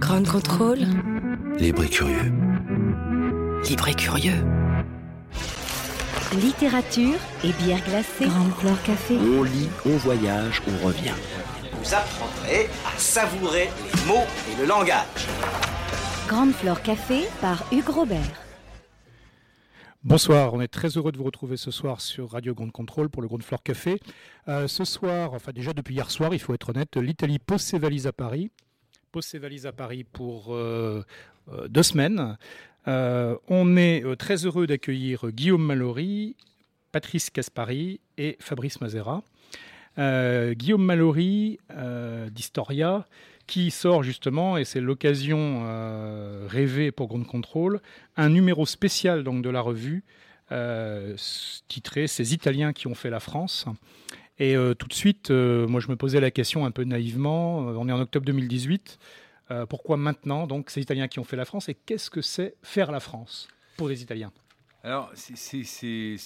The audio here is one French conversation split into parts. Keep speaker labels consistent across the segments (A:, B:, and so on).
A: Grand contrôle.
B: Libre et curieux.
A: Libre et curieux.
C: Littérature et bière glacée.
A: Grande Fleur Café.
B: On lit, on voyage, on revient.
D: Vous apprendrez à savourer les mots et le langage.
C: Grande Fleur Café par Hugues Robert.
E: Bonsoir, on est très heureux de vous retrouver ce soir sur Radio Grande Contrôle pour le Grande Flore Café. Euh, ce soir, enfin déjà depuis hier soir, il faut être honnête, l'Italie pose ses valises à Paris. Pose ses valises à Paris pour euh, euh, deux semaines. Euh, on est très heureux d'accueillir Guillaume Mallory, Patrice Caspari et Fabrice Mazera. Guillaume Mallory d'Historia, qui sort justement, et c'est l'occasion rêvée pour Ground Control, un numéro spécial donc, de la revue titré Ces Italiens qui ont fait la France. Et euh, tout de suite, euh, moi je me posais la question un peu naïvement, euh, on est en octobre 2018, euh, pourquoi maintenant donc ces Italiens qui ont fait la France et qu'est-ce que c'est faire la France pour les Italiens?
F: Alors, c'est-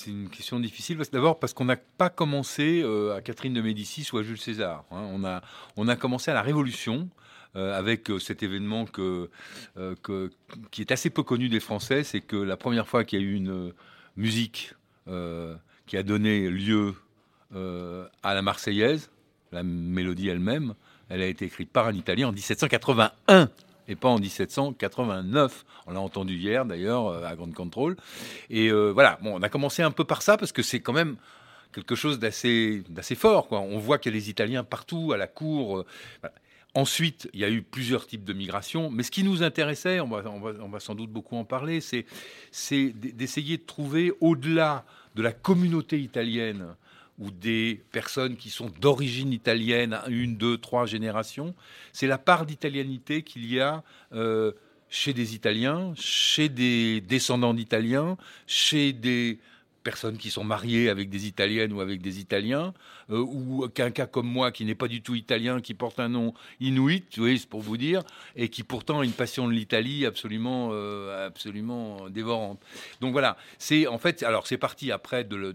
F: une question difficile. D'abord parce qu'on n'a pas commencé à Catherine de Médicis ou à Jules César. hein. On, a, on a commencé à la Révolution avec cet événement qui est assez peu connu des Français. C'est que la première fois qu'il y a eu une musique qui a donné lieu à la Marseillaise, la mélodie elle-même, elle a été écrite par un Italien en 1781 et pas en 1789. On l'a entendu hier d'ailleurs euh, à Grande Contrôle. Et euh, voilà, bon, on a commencé un peu par ça parce que c'est quand même quelque chose d'assez fort. On voit qu'il y a des Italiens partout, à la cour. euh. Ensuite, il y a eu plusieurs types de migration, mais ce qui nous intéressait, on va, sans doute beaucoup en parler, c'est d'essayer de trouver, au-delà de la communauté italienne ou des personnes qui sont d'origine italienne, une, deux, trois générations, c'est la part d'italianité qu'il y a euh, chez des Italiens, chez des descendants d'Italiens, chez des personnes qui sont mariées avec des Italiennes ou avec des Italiens, euh, ou qu'un cas comme moi qui n'est pas du tout italien, qui porte un nom inuit, oui, c'est pour vous dire, et qui pourtant a une passion de l'Italie absolument, euh, absolument dévorante. Donc voilà, c'est en fait, alors c'est parti après de,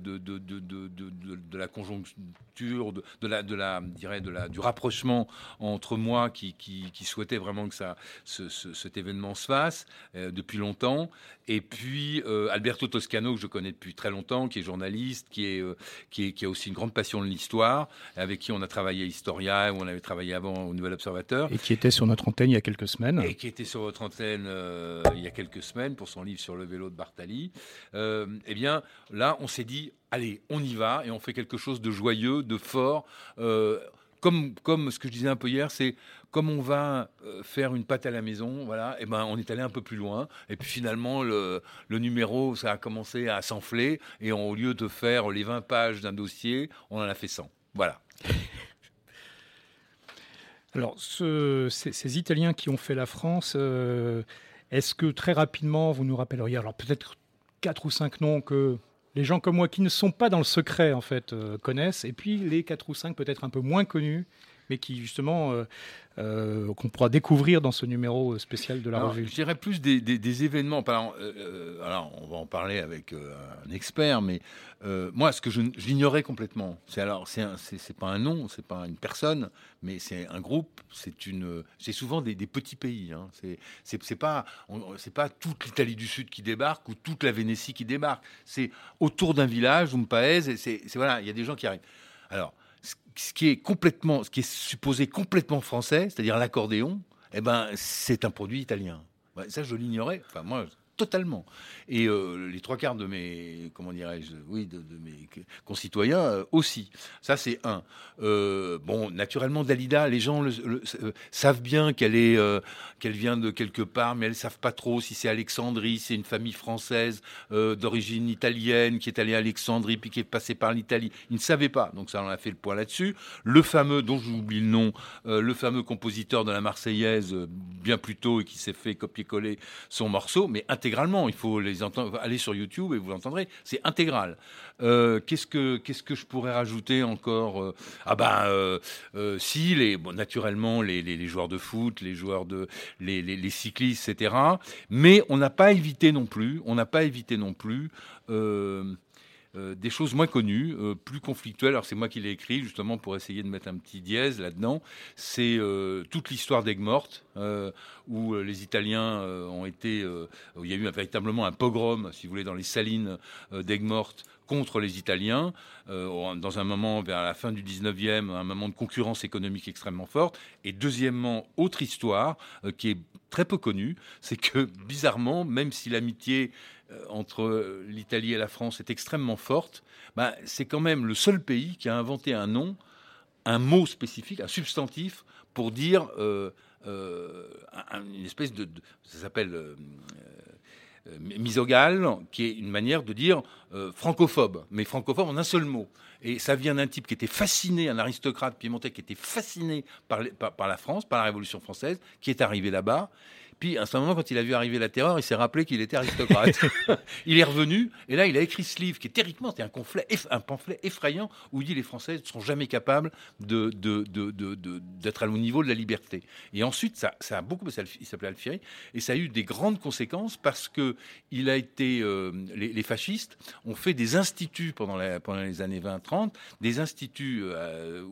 F: la conjoncture, de, la, de la, dirais, de la, du rapprochement entre moi qui, qui, souhaitait vraiment que ça, ce, ce- cet événement se fasse euh, depuis longtemps, et puis Alberto Toscano que je connais depuis très longtemps, qui est journaliste, qui est, qui est, qui a aussi une grande passion de l'histoire, avec qui on a travaillé à Historia, où on avait travaillé avant au Nouvel Observateur.
E: Et qui était sur notre antenne il y a quelques semaines.
F: Et qui était sur votre antenne euh, il y a quelques semaines pour son livre sur le vélo de Bartali. Euh, eh bien, là, on s'est dit, allez, on y va et on fait quelque chose de joyeux, de fort. Euh, comme, comme ce que je disais un peu hier, c'est comme on va euh, faire une pâte à la maison, voilà, et ben on est allé un peu plus loin. Et puis finalement, le, numéro, ça a commencé à s'enfler. Et au lieu de faire les 20 pages d'un dossier, on en a fait 100. Voilà.
E: Alors, ce- ces, ces Italiens qui ont fait la France, euh, est-ce que très rapidement, vous nous rappelleriez, alors peut-être quatre ou cinq noms que les gens comme moi qui ne sont pas dans le secret, en fait, euh, connaissent, et puis les quatre ou cinq peut-être un peu moins connus, mais qui, justement, euh, euh, qu'on pourra découvrir dans ce numéro spécial de la
F: Alors,
E: revue
F: Je dirais plus des, des- des événements. Euh, euh, alors, on va en parler avec euh, un expert, mais euh, moi, ce que l'ignorais complètement, c'est alors, c'est pas un nom, c'est pas une personne, mais c'est un groupe. C'est une, c'est souvent des, des petits pays. Hein. C'est, pas, c'est pas toute l'Italie du Sud qui débarque ou toute la Vénétie qui débarque. C'est autour d'un village, un paese, c'est- voilà, il y a des gens qui arrivent. Alors, ce- qui est complètement, ce qui est supposé complètement français, c'est-à-dire l'accordéon, eh ben, c'est un produit italien. Ça, je l'ignorais. Enfin, moi, totalement. Et euh, les trois quarts de mes, comment dirais-je, oui, de, mes concitoyens euh, aussi. Ça, c'est un. Euh, bon, naturellement, Dalida, les gens savent bien qu'elle est, qu'elle vient de quelque part, mais elles savent pas trop si c'est Alexandrie, c'est une famille française d'origine italienne qui est allée à Alexandrie puis qui est passée par l'Italie. Ils ne savaient pas, donc ça, on a fait le point là-dessus. Le fameux, dont j'oublie le nom, le fameux compositeur de la Marseillaise, bien plus tôt et qui s'est fait copier-coller son morceau, mais Il faut les entendre, aller sur YouTube et vous l'entendrez. C'est intégral. Euh, qu'est-ce que qu'est-ce que je pourrais rajouter encore euh, Ah ben euh, si les naturellement les, joueurs de foot, les joueurs de les cyclistes, etc. Mais on n'a pas évité non plus. On n'a pas évité non plus. Des choses moins connues, plus conflictuelles. Alors c'est moi qui l'ai écrit justement pour essayer de mettre un petit dièse là-dedans. C'est toute l'histoire d'Aigues-Mortes, où les Italiens ont été, où il y a eu véritablement un pogrom, si vous voulez, dans les salines d'Aigues-Mortes contre les Italiens, euh, dans un moment vers la fin du 19e, un moment de concurrence économique extrêmement forte. Et deuxièmement, autre histoire euh, qui est très peu connue, c'est que bizarrement, même si l'amitié euh, entre l'Italie et la France est extrêmement forte, bah, c'est quand même le seul pays qui a inventé un nom, un mot spécifique, un substantif pour dire une espèce de, ça s'appelle euh, misogale, qui est une manière de dire euh, francophobe, mais francophobe en un seul mot. Et ça vient d'un type qui était fasciné, un aristocrate piémontais qui était fasciné par la France, par la Révolution française, qui est arrivé là-bas puis, à un certain moment, quand il a vu arriver la terreur, il s'est rappelé qu'il était aristocrate. il est revenu, et là, il a écrit ce livre qui est terriblement, c'est un, un, pamphlet effrayant où il dit les Français ne seront jamais capables de, d'être à au niveau de la liberté. Et ensuite, ça, ça a beaucoup, il s'appelait Alfieri, et ça a eu des grandes conséquences parce que il a été, euh, les, fascistes ont fait des instituts pendant, pendant les années 20-30, des instituts euh,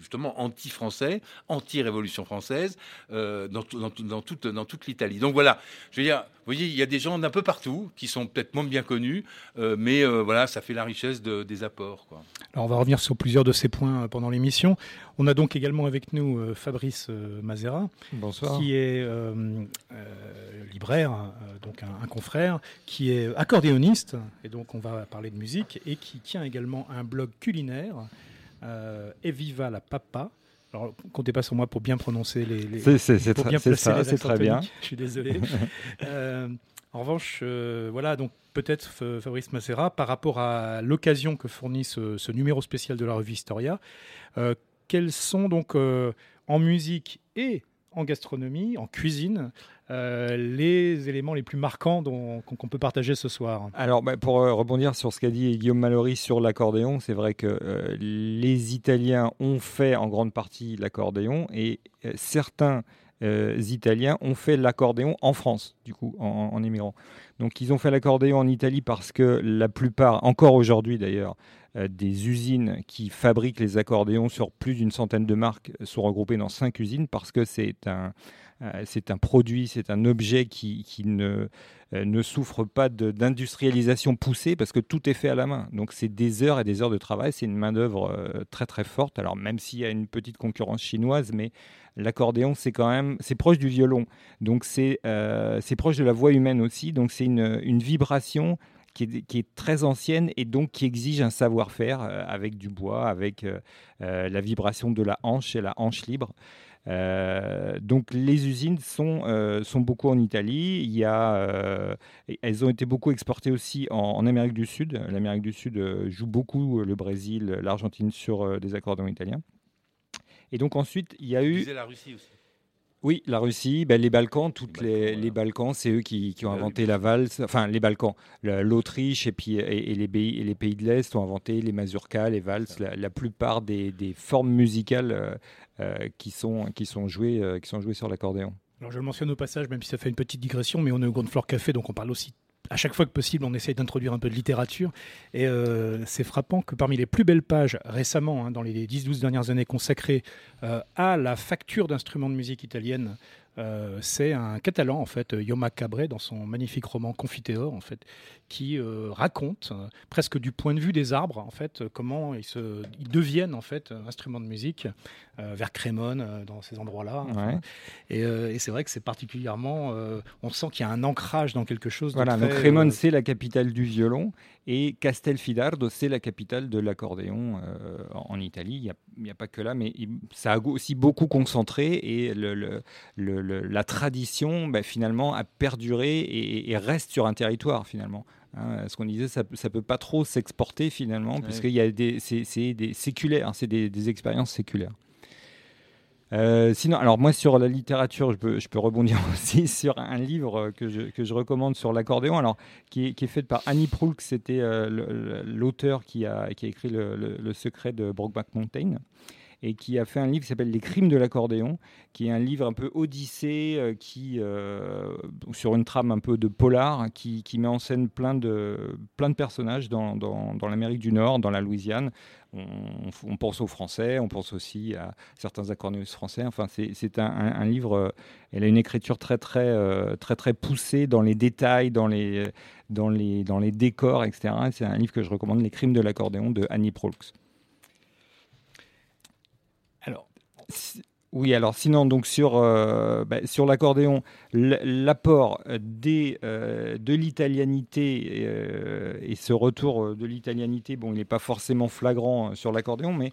F: justement anti-français, anti-révolution française, euh, dans, dans, dans, toute, dans toute l'Italie. Donc voilà, je veux dire, vous voyez, il y a des gens d'un peu partout qui sont peut-être moins bien connus, euh, mais euh, voilà, ça fait la richesse des apports.
E: Alors on va revenir sur plusieurs de ces points euh, pendant l'émission. On a donc également avec nous Fabrice Mazera,
G: Bonsoir.
E: qui est libraire, donc un, confrère, qui est accordéoniste, et donc on va parler de musique, et qui tient également un blog culinaire, Eviva la Papa, alors, comptez pas sur moi pour bien prononcer les.
G: c'est très, ça, c'est très bien.
E: Je suis désolé. Euh, en revanche, euh, voilà, donc peut-être Fabrice Macera, par rapport à l'occasion que fournit ce, numéro spécial de la revue Historia, euh, quels sont donc en musique et en gastronomie, en cuisine, euh, les éléments les plus marquants qu'on peut partager ce soir.
G: Alors, bah, pour euh, rebondir sur ce qu'a dit Guillaume Mallory sur l'accordéon, c'est vrai que euh, les Italiens ont fait en grande partie l'accordéon et certains Italiens ont fait l'accordéon en France, du coup, en, en. Donc, ils ont fait l'accordéon en Italie parce que la plupart, encore aujourd'hui d'ailleurs, des usines qui fabriquent les accordéons sur plus d'une centaine de marques sont regroupées dans cinq usines parce que c'est un, euh, c'est un produit, c'est un objet qui, ne, euh, ne souffre pas d'industrialisation poussée parce que tout est fait à la main. Donc c'est des heures et des heures de travail, c'est une main-d'œuvre euh, très très forte. Alors même s'il y a une petite concurrence chinoise, mais l'accordéon c'est quand même c'est proche du violon, donc c'est proche de la voix humaine aussi. Donc c'est une, une, vibration qui qui est, très ancienne et donc qui exige un savoir-faire avec du bois, avec la vibration de la hanche et la hanche libre. Euh, donc les usines sont, euh, sont beaucoup en Italie. Il y a, euh, elles ont été beaucoup exportées aussi en, Amérique du Sud. L'Amérique du Sud joue beaucoup le Brésil, l'Argentine sur des accordéons italiens. Et donc ensuite, il y a eu... Oui, la Russie, ben, les Balkans, toutes les, les, Balkans, c'est eux qui, qui ont inventé la valse. Enfin, les Balkans, l'Autriche et puis et, les pays et les pays de l'Est ont inventé les mazurkas, les valses, la, plupart des, des, formes musicales euh, qui, sont, qui, sont joués, euh, qui sont joués sur l'accordéon.
E: Alors je le mentionne au passage, même si ça fait une petite digression, mais on est au Grand Floor Café, donc on parle aussi à chaque fois que possible, on essaye d'introduire un peu de littérature. Et euh, c'est frappant que parmi les plus belles pages récemment, hein, dans les 10-12 dernières années consacrées à la facture d'instruments de musique italienne Euh, c'est un Catalan en fait, Yoma Cabré, dans son magnifique roman Confiteor en fait, qui euh, raconte euh, presque du point de vue des arbres en fait comment ils, se, ils deviennent en fait instruments de musique vers Crémone dans ces endroits-là. Et, c'est vrai que c'est particulièrement, on sent qu'il y a un ancrage dans quelque chose.
G: Voilà, donc Crémone c'est la capitale du violon et Castelfidardo c'est la capitale de l'accordéon en Italie. Il n'y a, pas que là, mais ça a aussi beaucoup concentré et le, le la tradition, bah, finalement, a perduré et, reste sur un territoire, finalement. Hein. ce qu'on disait, ça ne peut pas trop s'exporter, finalement, a des, c'est, des séculaires, hein, c'est des, expériences séculaires. Euh, sinon, alors moi sur la littérature, je peux, rebondir aussi sur un livre que je, que je recommande sur l'accordéon, alors qui est, qui est, fait par Annie Proulx, c'était euh, l'auteur qui a, qui a écrit le, le, secret de Brokeback Mountain et qui a fait un livre qui s'appelle Les crimes de l'accordéon, qui est un livre un peu odyssée, euh, qui, euh, sur une trame un peu de polar, qui, qui, met en scène plein de, plein de personnages dans, dans, l'Amérique du Nord, dans la Louisiane. On, pense aux Français, on pense aussi à certains accordéonistes français. Enfin, c'est un, un, livre, euh, elle a une écriture très, très, très, très poussée dans les détails, dans les, dans les, dans les décors, etc. C'est un livre que je recommande, Les crimes de l'accordéon de Annie Proulx. Oui, alors sinon, donc sur, euh, bah, sur l'accordéon, l'apport euh, de l'italianité euh, et ce retour de l'italianité, bon, il n'est pas forcément flagrant sur l'accordéon, mais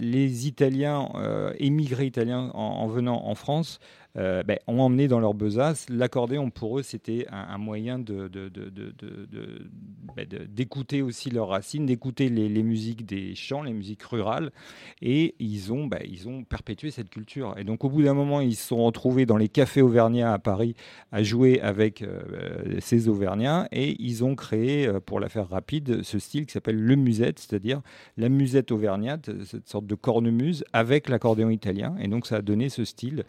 G: les Italiens, émigrés italiens en, venant en France, euh, ben, ont emmené dans leur besace. L'accordéon, pour eux, c'était un, moyen ben, d'écouter aussi leurs racines, d'écouter les, musiques des champs, les musiques rurales. Et ils ont, ben, ils ont perpétué cette culture. Et donc, au bout d'un moment, ils se sont retrouvés dans les cafés auvergnats à Paris à jouer avec euh, ces auvergnats. Et ils ont créé, euh, pour la faire rapide, ce style qui s'appelle le musette, c'est-à-dire la musette auvergnate, cette sorte de cornemuse avec l'accordéon italien. Et donc, ça a donné ce style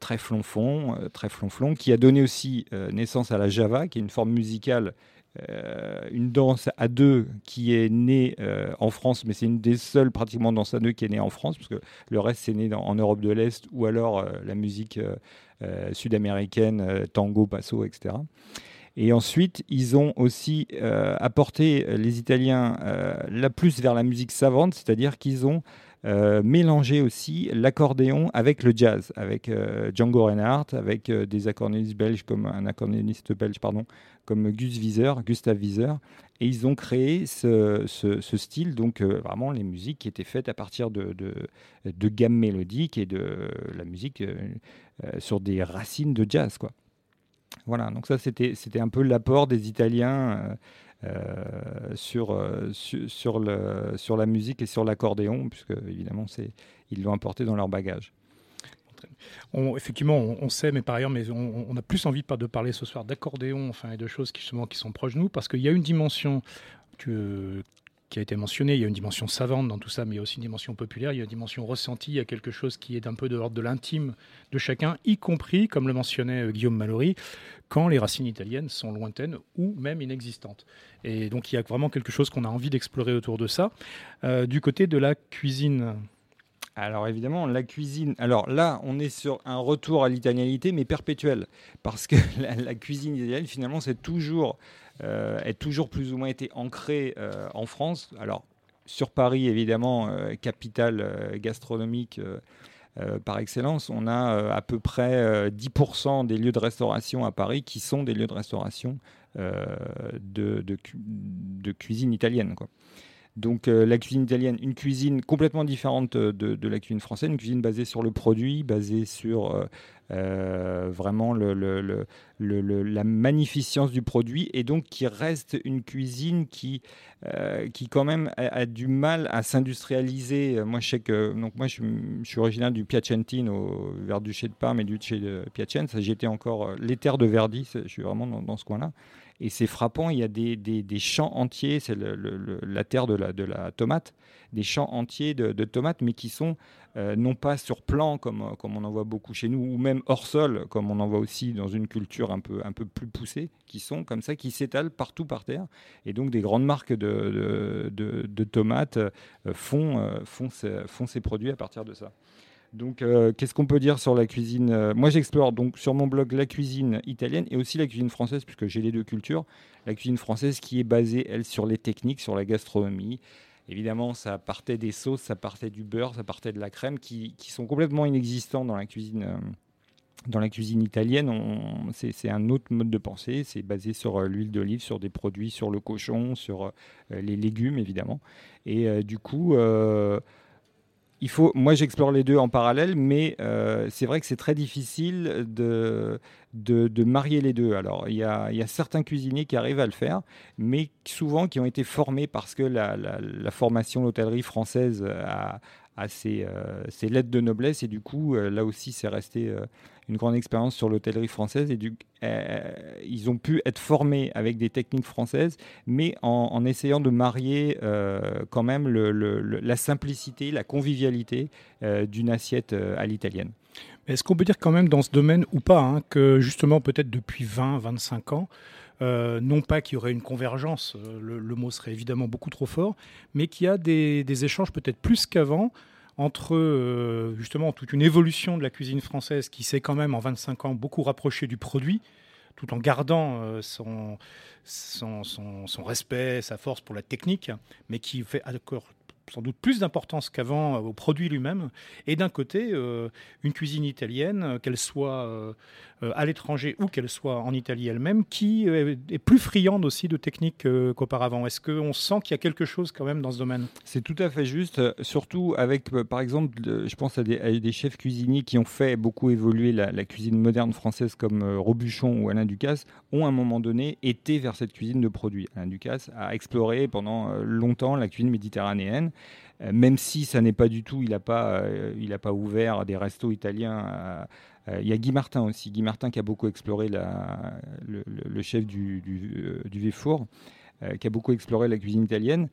G: très flonflon, euh, très flonflon, qui a donné aussi euh, naissance à la java, qui est une forme musicale une danse à deux qui est née en France, mais c'est une des seules pratiquement danses à deux qui est née en France, parce que le reste c'est né en Europe de l'Est ou alors la musique sud-américaine, tango, passo, etc. Et ensuite, ils ont aussi apporté les Italiens la plus vers la musique savante, c'est-à-dire qu'ils ont euh, mélanger aussi l'accordéon avec le jazz, avec euh, Django Reinhardt, avec euh, des accordéonistes belges comme un accordéoniste belge pardon, comme Gus Wieser, Gustav Wieser, et ils ont créé ce, style, donc vraiment les musiques qui étaient faites à partir de, de, gammes mélodiques et de la musique sur des racines de jazz, quoi. Voilà, donc ça c'était un peu l'apport des Italiens euh, sur, euh, sur, le, sur la musique et sur l'accordéon, puisque évidemment, ils l'ont importé dans leur bagage.
E: Effectivement, on, sait, mais par ailleurs, mais on, a plus envie de, de parler ce soir d'accordéon, enfin, et de choses qui, justement, qui sont proches de nous, parce qu'il y a une dimension que, qui a été mentionnée, il y a une dimension savante dans tout ça, mais il y a aussi une dimension populaire, il y a une dimension ressentie, il y a quelque chose qui est un peu de l'ordre de l'intime de chacun, y compris, comme le mentionnait euh, Guillaume Mallory, quand les racines italiennes sont lointaines ou même inexistantes. Et donc il y a vraiment quelque chose qu'on a envie d'explorer autour de ça. Euh, du côté de la cuisine.
G: Alors évidemment, la cuisine. Alors là, on est sur un retour à l'italianité, mais perpétuel, parce que la, cuisine italienne, finalement, c'est toujours, euh, est toujours plus ou moins été ancrée euh, en France. Alors sur Paris, évidemment, capitale gastronomique euh, par excellence. On a euh, à peu près 10% euh, des lieux de restauration à Paris qui sont des lieux de restauration de, de, cuisine italienne. Quoi. Donc la cuisine italienne, une cuisine complètement différente de, de, la cuisine française, une cuisine basée sur le produit, basée sur euh, vraiment la magnificence du produit et donc qui reste une cuisine qui, euh, qui quand même a, du mal à s'industrialiser. Moi, je sais que donc moi, je, suis originaire du Piacentino, vers Duché de Parme et du Duché de Piacenza. J'étais encore euh, l'éther de Verdi, je suis vraiment dans, ce coin-là. Et c'est frappant, il y a des, des, champs entiers, c'est la terre de la, de la tomate, des champs entiers de, de tomates, mais qui sont euh, non pas sur plan comme, euh, comme on en voit beaucoup chez nous, ou même hors sol comme on en voit aussi dans une culture un peu, un peu plus poussée, qui sont comme ça, qui s'étalent partout par terre. Et donc des grandes marques de, de, tomates euh, font, font, ces, font ces produits à partir de ça. Donc, euh, qu'est-ce qu'on peut dire sur la cuisine euh, Moi, j'explore donc sur mon blog la cuisine italienne et aussi la cuisine française, puisque j'ai les deux cultures. La cuisine française qui est basée, elle, sur les techniques, sur la gastronomie. Évidemment, ça partait des sauces, ça partait du beurre, ça partait de la crème, qui, sont complètement inexistants dans la cuisine. euh, dans la cuisine italienne, c'est un autre mode de pensée. C'est basé sur l'huile d'olive, sur des produits, sur le cochon, sur les légumes, évidemment. Et du coup, il faut, moi j'explore les deux en parallèle, mais euh, c'est vrai que c'est très difficile de, de, marier les deux. Alors il y a, y a certains cuisiniers qui arrivent à le faire, mais souvent qui ont été formés parce que la formation l'hôtellerie française a, a ses, euh, ses lettres de noblesse, et du coup euh, là aussi c'est resté euh, une grande expérience sur l'hôtellerie française, et du, euh, ils ont pu être formés avec des techniques françaises, mais en, essayant de marier quand même le- la simplicité, la convivialité d'une assiette à l'italienne.
E: Est-ce qu'on peut dire quand même dans ce domaine ou pas hein, que justement peut-être depuis 20, 25 ans, euh, non pas qu'il y aurait une convergence, euh, le, mot serait évidemment beaucoup trop fort, mais qu'il y a des, échanges peut-être plus qu'avant entre euh, justement toute une évolution de la cuisine française qui s'est quand même en 25 ans beaucoup rapprochée du produit, tout en gardant son- son respect, sa force pour la technique, mais qui fait encore sans doute plus d'importance qu'avant euh, au produit lui-même. Et d'un côté, euh, une cuisine italienne, euh, qu'elle soit à l'étranger ou qu'elle soit en Italie elle-même, qui est plus friande aussi de techniques qu'auparavant. Est-ce qu'on sent qu'il y a quelque chose quand même dans ce domaine?
G: C'est tout à fait juste, surtout avec, par exemple, je pense à des, chefs cuisiniers qui ont fait beaucoup évoluer la, la cuisine moderne française comme Robuchon ou Alain Ducasse, ont à un moment donné été vers cette cuisine de produits. Alain Ducasse a exploré pendant longtemps la cuisine méditerranéenne, même si ça n'est pas du tout, il n'a pas, euh, pas ouvert des restos italiens. euh, Il y a Guy Martin aussi, Guy Martin qui a beaucoup exploré le, chef du, du, euh, du Véfour, euh, qui a beaucoup exploré la cuisine italienne.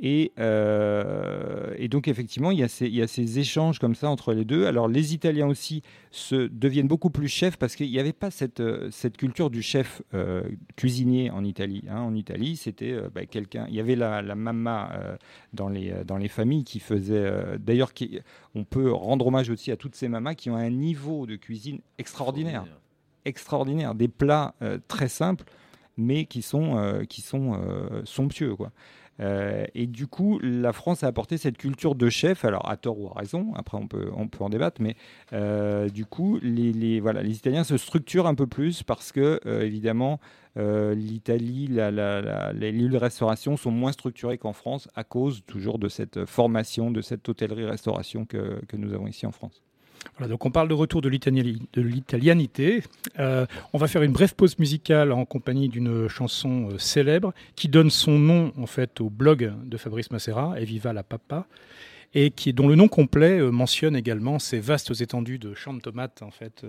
G: Et, euh, et donc effectivement, il y, a ces, il y a ces échanges comme ça entre les deux. Alors les Italiens aussi se deviennent beaucoup plus chefs parce qu'il n'y avait pas cette, euh, cette culture du chef euh, cuisinier en Italie. hein. En Italie, c'était euh, bah, quelqu'un. Il y avait la, la mamma dans, les, dans les familles qui faisait. D'ailleurs, on peut rendre hommage aussi à toutes ces mamas qui ont un niveau de cuisine extraordinaire, extraordinaire, des plats très simples mais qui sont, qui sont somptueux. Quoi. Euh, et du coup, la France a apporté cette culture de chef, alors à tort ou à raison, après on peut, on peut en débattre, mais euh, du coup, les, les- voilà, les Italiens se structurent un peu plus parce que, euh, évidemment, l'Italie, la- la- les lieux de restauration sont moins structurés qu'en France à cause toujours de cette formation, de cette hôtellerie-restauration que, que nous avons ici en France.
E: On parle de retour de l'itali- de l'italianité. Euh, on va faire une brève pause musicale en compagnie d'une chanson euh, célèbre qui donne son nom en fait au blog de Fabrice Macera, Eviva la Papa, et qui dont le nom complet euh, mentionne également ces vastes étendues de champs de tomates en fait.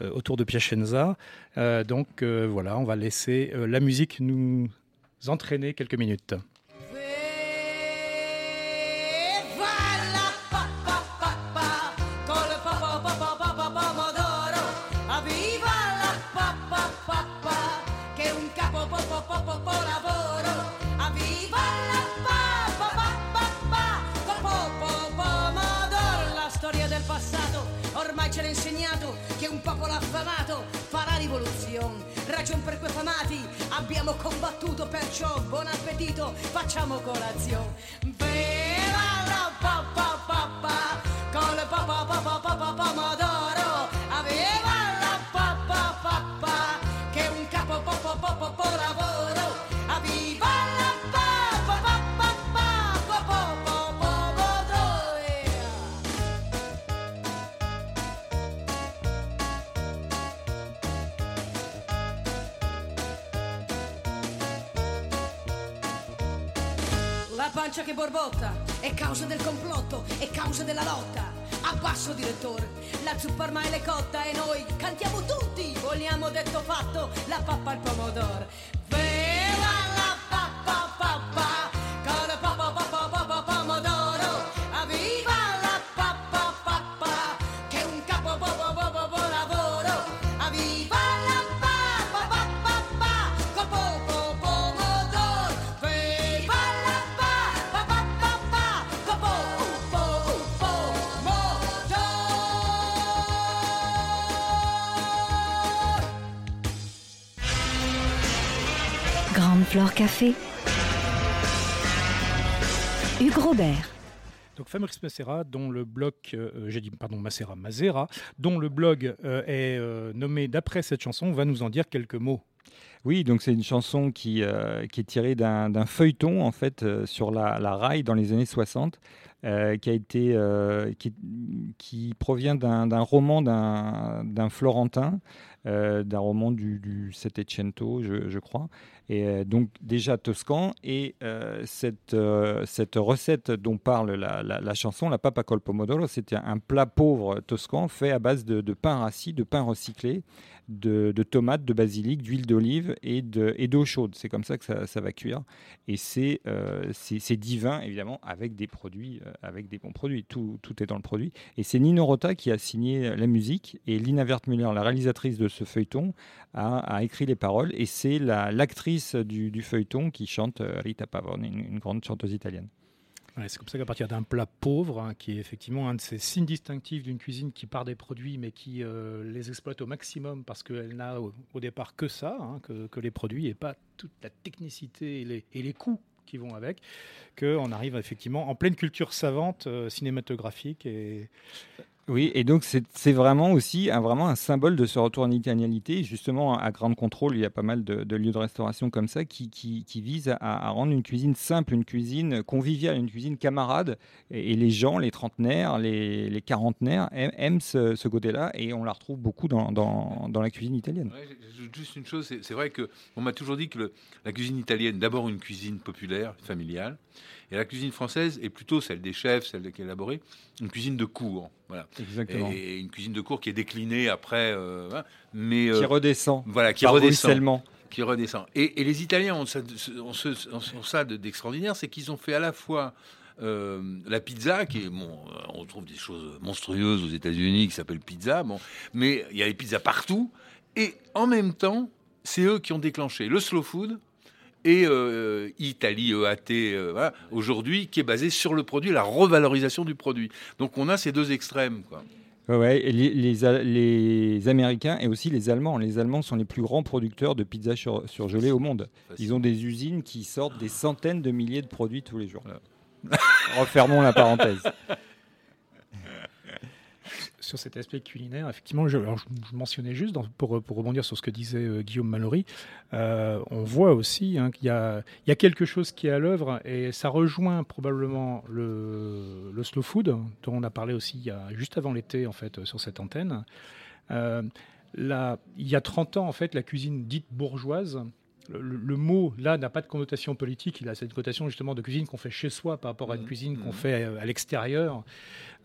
E: autour de Piacenza. Donc voilà, on va laisser la musique nous entraîner quelques minutes.
H: Rivoluzione, ragion per cui affamati abbiamo combattuto, perciò buon appetito, facciamo colazione. Viva la papà papà, col papà papà papà pomodoro, La pancia che borbotta è causa del complotto, è causa della lotta. Abbasso direttore, la zuppa ormai è cotta e noi cantiamo tutti, vogliamo detto fatto, la pappa al pomodoro.
C: Flore Café. Hugues Robert.
E: Donc Fabrice Macera, dont le blog, euh, j'ai dit pardon Macera, Mazera, dont le blog euh, est euh, nommé d'après cette chanson, va nous en dire quelques mots.
G: Oui, donc c'est une chanson qui, euh, qui est tirée d'un feuilleton en fait euh, sur la, la rail dans les années 60, euh, qui a été euh, qui, qui provient d'un roman d'un Florentin, euh, d'un roman du, du Settecento, je, crois, et euh, donc déjà toscan. Et euh, cette euh, cette recette dont parle la, la, la chanson, la papa col pomodoro, c'était un plat pauvre toscan fait à base de, de pain rassis, de pain recyclé de, tomates, de basilic, d'huile d'olive et de- et d'eau chaude. C'est comme ça que ça, va cuire. Et c'est euh, c'est divin, évidemment, avec des produits, euh, avec des bons produits. Tout, est dans le produit. Et c'est Nino Rota qui a signé la musique. Et Lina Wertmüller, la réalisatrice de ce feuilleton, a, écrit les paroles. Et c'est la- l'actrice du, feuilleton qui chante euh, Rita Pavone, une grande chanteuse italienne.
E: C'est comme ça qu'à partir d'un plat pauvre, hein, qui est effectivement un de ces signes distinctifs d'une cuisine qui part des produits, mais qui euh, les exploite au maximum parce qu'elle n'a au, départ que ça, hein, que, les produits et pas toute la technicité et les, et les coûts qui vont avec, qu'on arrive effectivement en pleine culture savante, euh, cinématographique et
G: Oui, et donc c'est vraiment aussi un, vraiment un symbole de ce retour en italianité. Justement, à Grande Contrôle, il y a pas mal de, lieux de restauration comme ça qui, qui, visent à, rendre une cuisine simple, une cuisine conviviale, une cuisine camarade. Et, les gens, les trentenaires, les, les quarantenaires aiment, ce, ce côté-là et on la retrouve beaucoup dans, dans, la cuisine italienne.
F: Juste une chose, c'est vrai que on m'a toujours dit que la cuisine italienne, d'abord une cuisine populaire, familiale, et la cuisine française est plutôt celle des chefs, celle qui est élaborée, une cuisine de cour, voilà.
G: Exactement.
F: Et une cuisine de cour qui est déclinée après, euh, mais
G: Qui
F: euh,
G: redescend
F: voilà, qui redescend, qui redescend. Et, et les Italiens ont ça, ont ce- ont ça de- d'extraordinaire, c'est qu'ils ont fait à la fois euh, la pizza, qui est bon, on trouve des choses monstrueuses aux États-Unis qui s'appellent pizza, bon, mais il y a les pizzas partout. Et en même temps, c'est eux qui ont déclenché le slow food et euh, Italie EAT euh, voilà, aujourd'hui, qui est basé sur le produit, la revalorisation du produit. Donc on a ces deux extrêmes, quoi.
G: Ouais, ouais, et les, les, A- les Américains et aussi les Allemands. Les Allemands sont les plus grands producteurs de pizza sur, surgelée au monde. Ils ont des usines qui sortent des centaines de milliers de produits tous les jours. Refermons la parenthèse.
E: sur cet aspect culinaire, effectivement, je, alors je, je mentionnais juste dans- pour, pour rebondir sur ce que disait euh, Guillaume Mallory, euh, on voit aussi hein, qu'il y a, il y a quelque chose qui est à l'œuvre et ça rejoint probablement le, le slow food dont on a parlé aussi il y a, juste avant l'été en fait sur cette antenne. Euh, il y a 30 ans en fait, la cuisine dite bourgeoise. Le, le mot là n'a pas de connotation politique, il a cette connotation justement de cuisine qu'on fait chez soi par rapport à une cuisine qu'on fait euh, à l'extérieur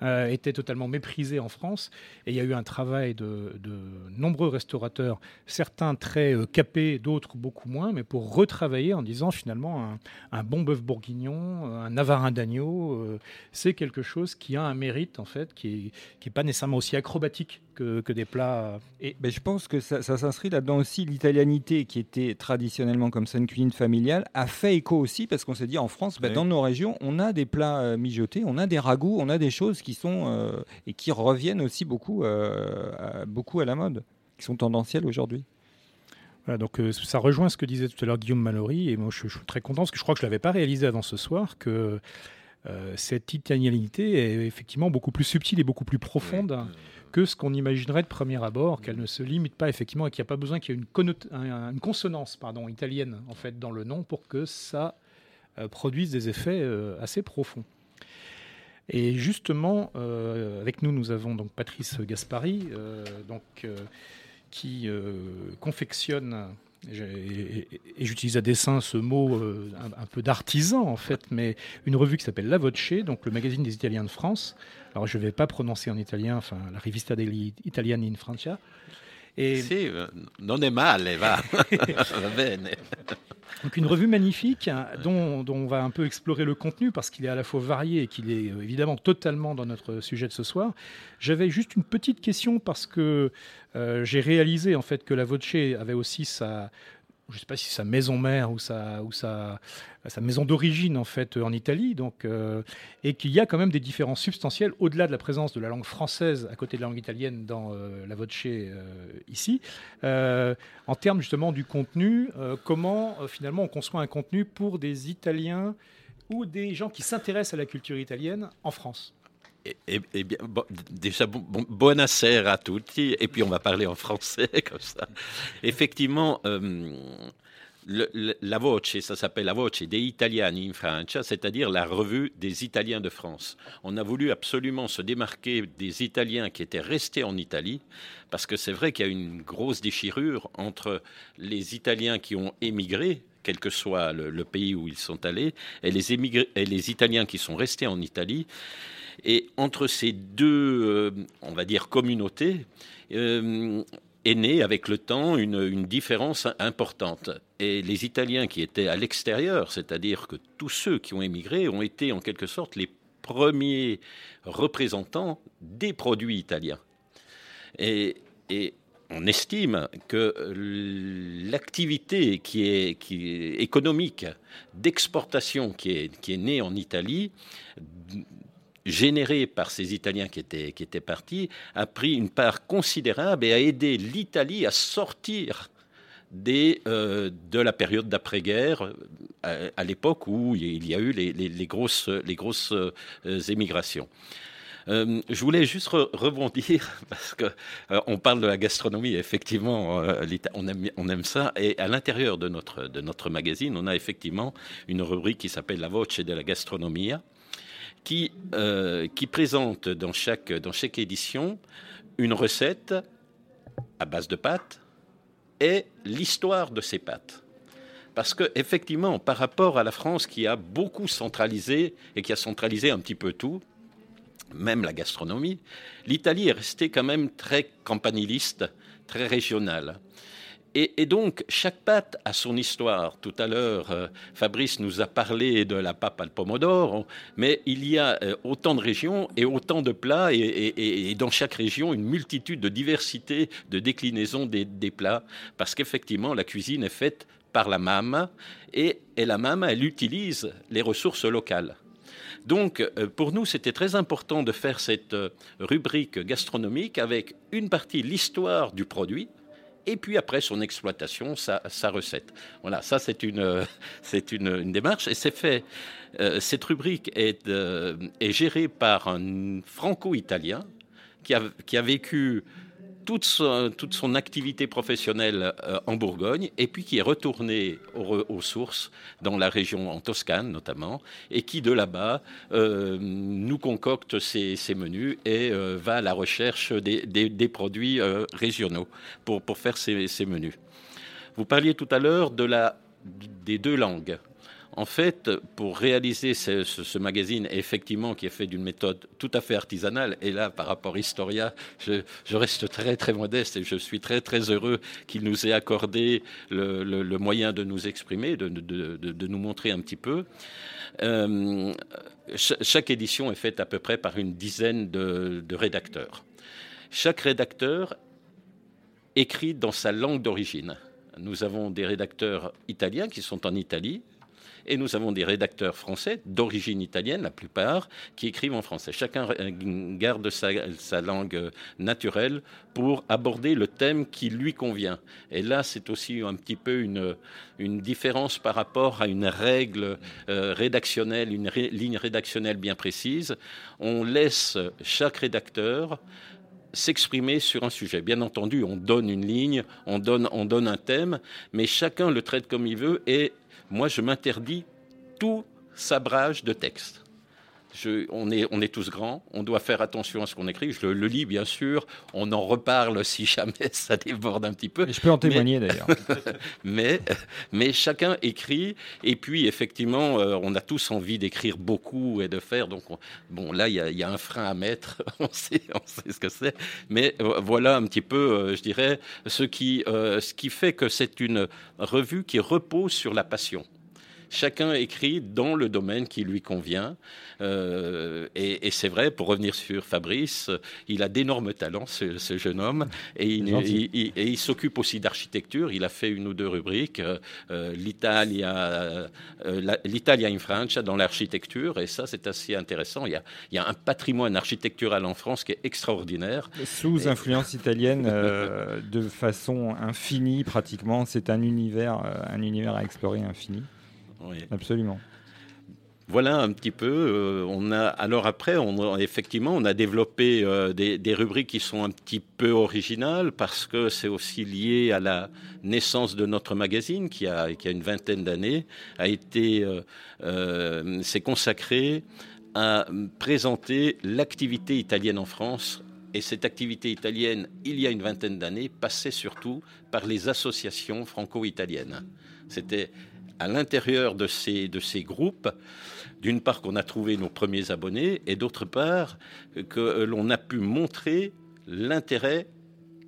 E: euh, était totalement méprisé en France. Et il y a eu un travail de, de nombreux restaurateurs, certains très euh, capés, d'autres beaucoup moins, mais pour retravailler en disant finalement un, un bon bœuf bourguignon, euh, un navarin d'agneau, euh, c'est quelque chose qui a un mérite en fait, qui est, qui est pas nécessairement aussi acrobatique que, que des plats.
G: Et ben, je pense que ça, ça s'inscrit là-dedans aussi. L'italianité, qui était traditionnellement comme ça une cuisine familiale, a fait écho aussi parce qu'on s'est dit en France, ben,
F: Oui.
G: dans nos régions, on a des plats mijotés, on a des ragoûts, on a des choses qui sont euh, et qui reviennent aussi beaucoup, euh, à, beaucoup à la mode, qui sont tendancielles aujourd'hui.
E: Voilà, donc euh, ça rejoint ce que disait tout à l'heure Guillaume Mallory, et moi je, je suis très content parce que je crois que je ne l'avais pas réalisé avant ce soir, que euh, cette italianité est effectivement beaucoup plus subtile et beaucoup plus profonde que ce qu'on imaginerait de premier abord, qu'elle ne se limite pas effectivement et qu'il n'y a pas besoin qu'il y ait une, connota- un- une consonance pardon, italienne en fait dans le nom pour que ça euh, produise des effets euh, assez profonds. Et justement, euh, avec nous, nous avons donc Patrice Gaspari, euh, donc, euh, qui confectionne, et, j'utilise à dessein ce mot un, un peu d'artisan en fait, mais une revue qui s'appelle La Voce, donc le magazine des Italiens de France. Alors je ne vais pas prononcer en italien, enfin la Rivista degli Italiani in Francia. Et
I: eh, non è male, va. Va bene.
E: Donc une revue magnifique hein, dont, dont on va un peu explorer le contenu parce qu'il est à la fois varié et qu'il est euh, évidemment totalement dans notre sujet de ce soir. J'avais juste une petite question parce que euh, j'ai réalisé en fait que la Voce avait aussi sa je ne sais pas si sa maison mère ou sa, maison d'origine en fait en Italie, donc, euh, et qu'il y a quand même des différences substantielles au-delà de la présence de la langue française à côté de la langue italienne dans euh, la voce euh, ici, en termes justement du contenu, comment finalement on conçoit un contenu pour des Italiens ou des gens qui s'intéressent à la culture italienne en France?
I: Eh, eh- bien, bon, déjà, bon, buonasera à tutti, et puis on va parler en français comme ça. Effectivement, euh, le- le- la Voce, ça s'appelle la Voce dei Italiani in Francia, c'est-à-dire la revue des Italiens de France. On a voulu absolument se démarquer des Italiens qui étaient restés en Italie, parce que c'est vrai qu'il y a une grosse déchirure entre les Italiens qui ont émigré, quel que soit le, le pays où ils sont allés, et les, émigrés, et les Italiens qui sont restés en Italie. Et entre ces deux, euh, on va dire, communautés, euh, est née avec le temps une, différence importante. Et les Italiens qui étaient à l'extérieur, c'est-à-dire que tous ceux qui ont émigré ont été en quelque sorte les premiers représentants des produits italiens. Et, on estime que l'activité qui est, économique d'exportation qui est née en Italie, générée par ces Italiens qui étaient, qui étaient partis, a pris une part considérable et a aidé l'Italie à sortir des, euh, de la période d'après-guerre, à, à l'époque où il y a eu les, les- grosses, les grosses euh, émigrations. Euh, je voulais juste re- rebondir parce que euh, on parle de la gastronomie. Effectivement, euh, on aime, on aime ça. Et à l'intérieur de notre de notre magazine, on a effectivement une rubrique qui s'appelle La Voce de la Gastronomia, qui euh, qui présente dans chaque dans chaque édition une recette à base de pâtes et l'histoire de ces pâtes. Parce que effectivement, par rapport à la France qui a beaucoup centralisé et qui a centralisé un petit peu tout, même la gastronomie, l'Italie est restée quand même très campaniliste, très régionale. Et, donc, chaque pâte a son histoire. Tout à l'heure, euh, Fabrice nous a parlé de la pâte al pomodoro, mais il y a euh, autant de régions et autant de plats, et, dans chaque région, une multitude de diversité, de déclinaisons des, plats, parce qu'effectivement, la cuisine est faite par la mame, et, la mame, elle utilise les ressources locales. Donc, euh, pour nous, c'était très important de faire cette rubrique gastronomique avec une partie l'histoire du produit et puis après son exploitation, sa, recette. Voilà, ça c'est une, c'est une, démarche et c'est fait. euh, cette rubrique est, euh, est gérée par un franco-italien qui a vécu toute son, activité professionnelle euh, en Bourgogne et puis qui est retourné aux, sources dans la région en Toscane notamment et qui de là-bas euh, nous concocte ses, menus et euh, va à la recherche des, produits régionaux pour, faire ses, menus. Vous parliez tout à l'heure des deux langues. En fait, pour réaliser ce, magazine, effectivement, qui est fait d'une méthode tout à fait artisanale, et là, par rapport à Historia, je, reste très, très modeste et je suis très, très heureux qu'il nous ait accordé le, moyen de nous exprimer, de, nous montrer un petit peu. Euh, cha- chaque édition est faite à peu près par une dizaine de rédacteurs. Chaque rédacteur écrit dans sa langue d'origine. Nous avons des rédacteurs italiens qui sont en Italie et nous avons des rédacteurs français d'origine italienne, la plupart, qui écrivent en français. Chacun garde sa, langue euh, naturelle pour aborder le thème qui lui convient. Et là, c'est aussi un petit peu une, différence par rapport à une règle euh, rédactionnelle, une ligne rédactionnelle bien précise. On laisse chaque rédacteur s'exprimer sur un sujet. Bien entendu, on donne une ligne, on donne, on donne un thème, mais chacun le traite comme il veut et moi, je m'interdis tout sabrage de texte. Je- on, est, on est tous grands, on doit faire attention à ce qu'on écrit. Je le, le lis, bien sûr. On en reparle si jamais ça déborde un petit peu.
G: je peux en
I: Mais-
G: témoigner, d'ailleurs.
I: mais, mais chacun écrit. Et puis, effectivement, euh, on a tous envie d'écrire beaucoup et de faire. Donc, on- bon, là, il y, y a un frein à mettre. on, sait, on sait ce que c'est. Mais euh, voilà un petit peu, euh, je dirais, ce qui, ce qui fait que c'est une revue qui repose sur la passion Chacun écrit dans le domaine qui lui convient. Euh, et, et c'est vrai, pour revenir sur Fabrice, il a d'énormes talents, ce, ce jeune homme, et il,
G: Gentil.
I: il- il- et il s'occupe aussi d'architecture. Il a fait une ou deux rubriques, euh, euh, l'Italia, euh, l'Italia in Francia dans l'architecture, et ça c'est assez intéressant. Il y, a, il y a un patrimoine architectural en France qui est extraordinaire.
G: Sous
I: Et-
G: influence italienne, euh, de façon infinie pratiquement, c'est un univers, un univers à explorer infini.
I: Oui.
G: Absolument.
I: Voilà un petit peu. euh, on a alors après, on a- effectivement, on a développé euh, des, des rubriques qui sont un petit peu originales parce que c'est aussi lié à la naissance de notre magazine qui a qui a une vingtaine d'années a été euh, euh, s'est consacré à présenter l'activité italienne en France. Et cette activité italienne, il y a une vingtaine d'années, passait surtout par les associations franco-italiennes. C'était à l'intérieur de ces, de ces groupes, d'une part qu'on a trouvé nos premiers abonnés, et d'autre part que l'on a pu montrer l'intérêt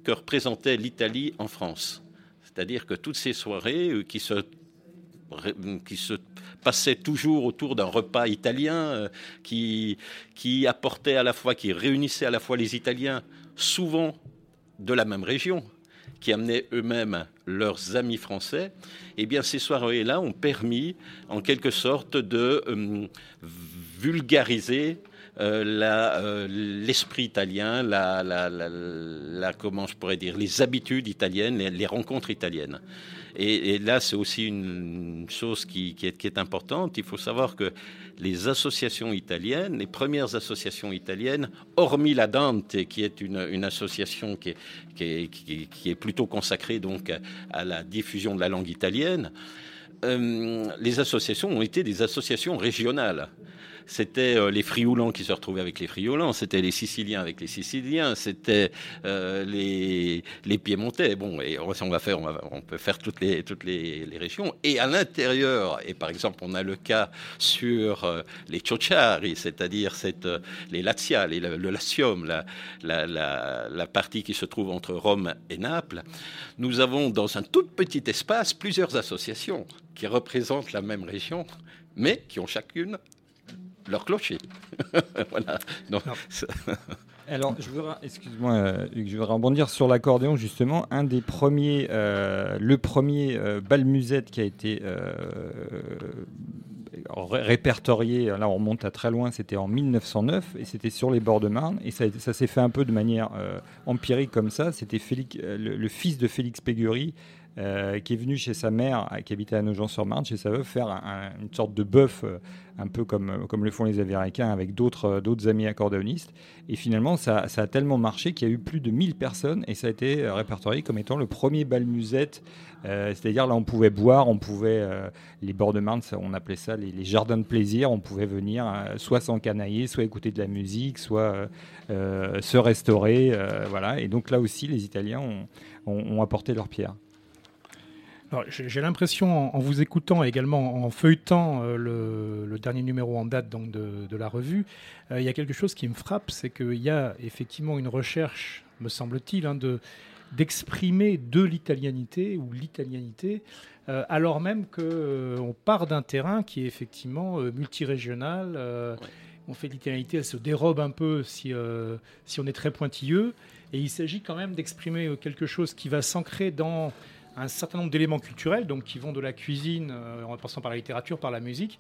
I: que représentait l'Italie en France. C'est-à-dire que toutes ces soirées euh, qui se qui se passaient toujours autour d'un repas italien euh, qui, qui apportait à la fois, qui réunissait à la fois les Italiens, souvent de la même région, qui amenaient eux-mêmes leurs amis français, eh bien ces soirées-là ont permis, en quelque sorte, de euh, vulgariser euh, euh, l'esprit italien, la, comment je pourrais dire, les habitudes italiennes, les rencontres italiennes. Et, là, c'est aussi une chose qui, est, importante. Il faut savoir que les associations italiennes, les premières associations italiennes, hormis la Dante, qui est une, association qui est, plutôt consacrée donc à, à la diffusion de la langue italienne, euh, les associations ont été des associations régionales. C'était euh, les Frioulans qui se retrouvaient avec les Frioulans, c'était les Siciliens avec les Siciliens, c'était euh, les, les Piémontais. Bon, on va faire, on, peut faire toutes les régions. Et à l'intérieur, et par exemple, on a le cas sur euh, les Ciociari, c'est-à-dire les Lazia, le, Latium, la, la, la, la partie qui se trouve entre Rome et Naples. Nous avons dans un tout petit espace plusieurs associations qui représentent la même région, mais qui ont chacune leur clocher. voilà. Donc,
G: Alors, je excuse-moi, euh, Hugues, je voudrais rebondir sur l'accordéon justement. Un des premiers, euh, le premier euh, bal musette qui a été euh, ré- répertorié, là on remonte à très loin, c'était en 1909 et c'était sur les bords de Marne et ça, ça s'est fait un peu de manière empirique comme ça. C'était le fils de Félix Pégury euh, qui est venu chez sa mère, euh, qui habitait à Nogent-sur-Marne, chez sa veuve, faire un- un- une sorte de bœuf, euh, un peu comme, comme le font les Américains, avec d'autres amis accordéonistes. Et finalement, ça, ça a tellement marché qu'il y a eu plus de 1000 personnes, et ça a été répertorié comme étant le premier bal musette. C'est-à-dire, là, on pouvait boire, on pouvait, les bords de Marne, on appelait ça les, jardins de plaisir, on pouvait venir soit s'encanailler, soit écouter de la musique, soit se restaurer. voilà. Et donc là aussi, les Italiens ont apporté leur pierre.
E: J'ai l'impression, en, en vous écoutant et également en feuilletant euh, le, le dernier numéro en date donc, de, de la revue, euh, il y a quelque chose qui me frappe, c'est qu'il y a effectivement une recherche, me semble-t-il, hein, de d'exprimer de l'italianité ou l'italianité, euh, alors même qu'on part d'un terrain qui est effectivement multirégional. On fait de l'italianité, elle se dérobe un peu si, si on est très pointilleux. Et il s'agit quand même d'exprimer quelque chose qui va s'ancrer dans un certain nombre d'éléments culturels, donc qui vont de la cuisine, euh, en passant par la littérature, par la musique,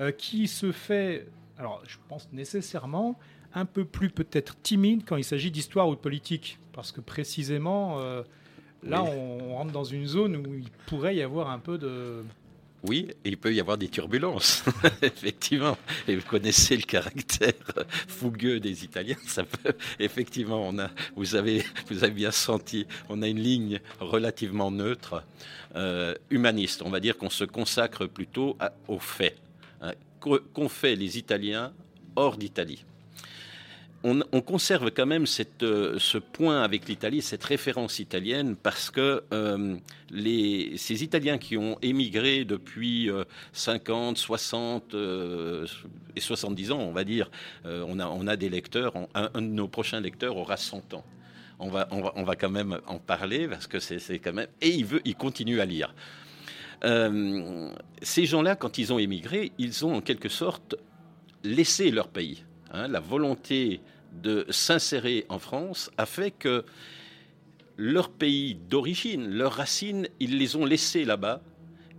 E: euh, qui se fait, alors je pense nécessairement, un peu plus peut-être timide quand il s'agit d'histoire ou de politique, parce que précisément, euh, là,
I: Oui.
E: on, on rentre dans une zone où il pourrait y avoir un peu de...
I: Oui, il peut y avoir des turbulences, effectivement. Et vous connaissez le caractère fougueux des Italiens. Effectivement, on a, vous avez, bien senti, on a une ligne relativement neutre, euh, humaniste. On va dire qu'on se consacre plutôt aux faits, hein, qu'o- qu'ont fait les Italiens hors d'Italie? On, on conserve quand même euh, ce point avec l'Italie, cette référence italienne, parce que euh, ces Italiens qui ont émigré depuis euh, 50, 60 euh, et 70 ans, on va dire, on, a, des lecteurs, un, de nos prochains lecteurs aura 100 ans. On va, quand même en parler parce que c'est quand même. Et il, veut, il continue à lire. Ces gens-là, quand ils ont émigré, ils ont en quelque sorte laissé leur pays. Hein. la volonté de s'insérer en France a fait que leur pays d'origine, leurs racines, ils les ont laissés là-bas.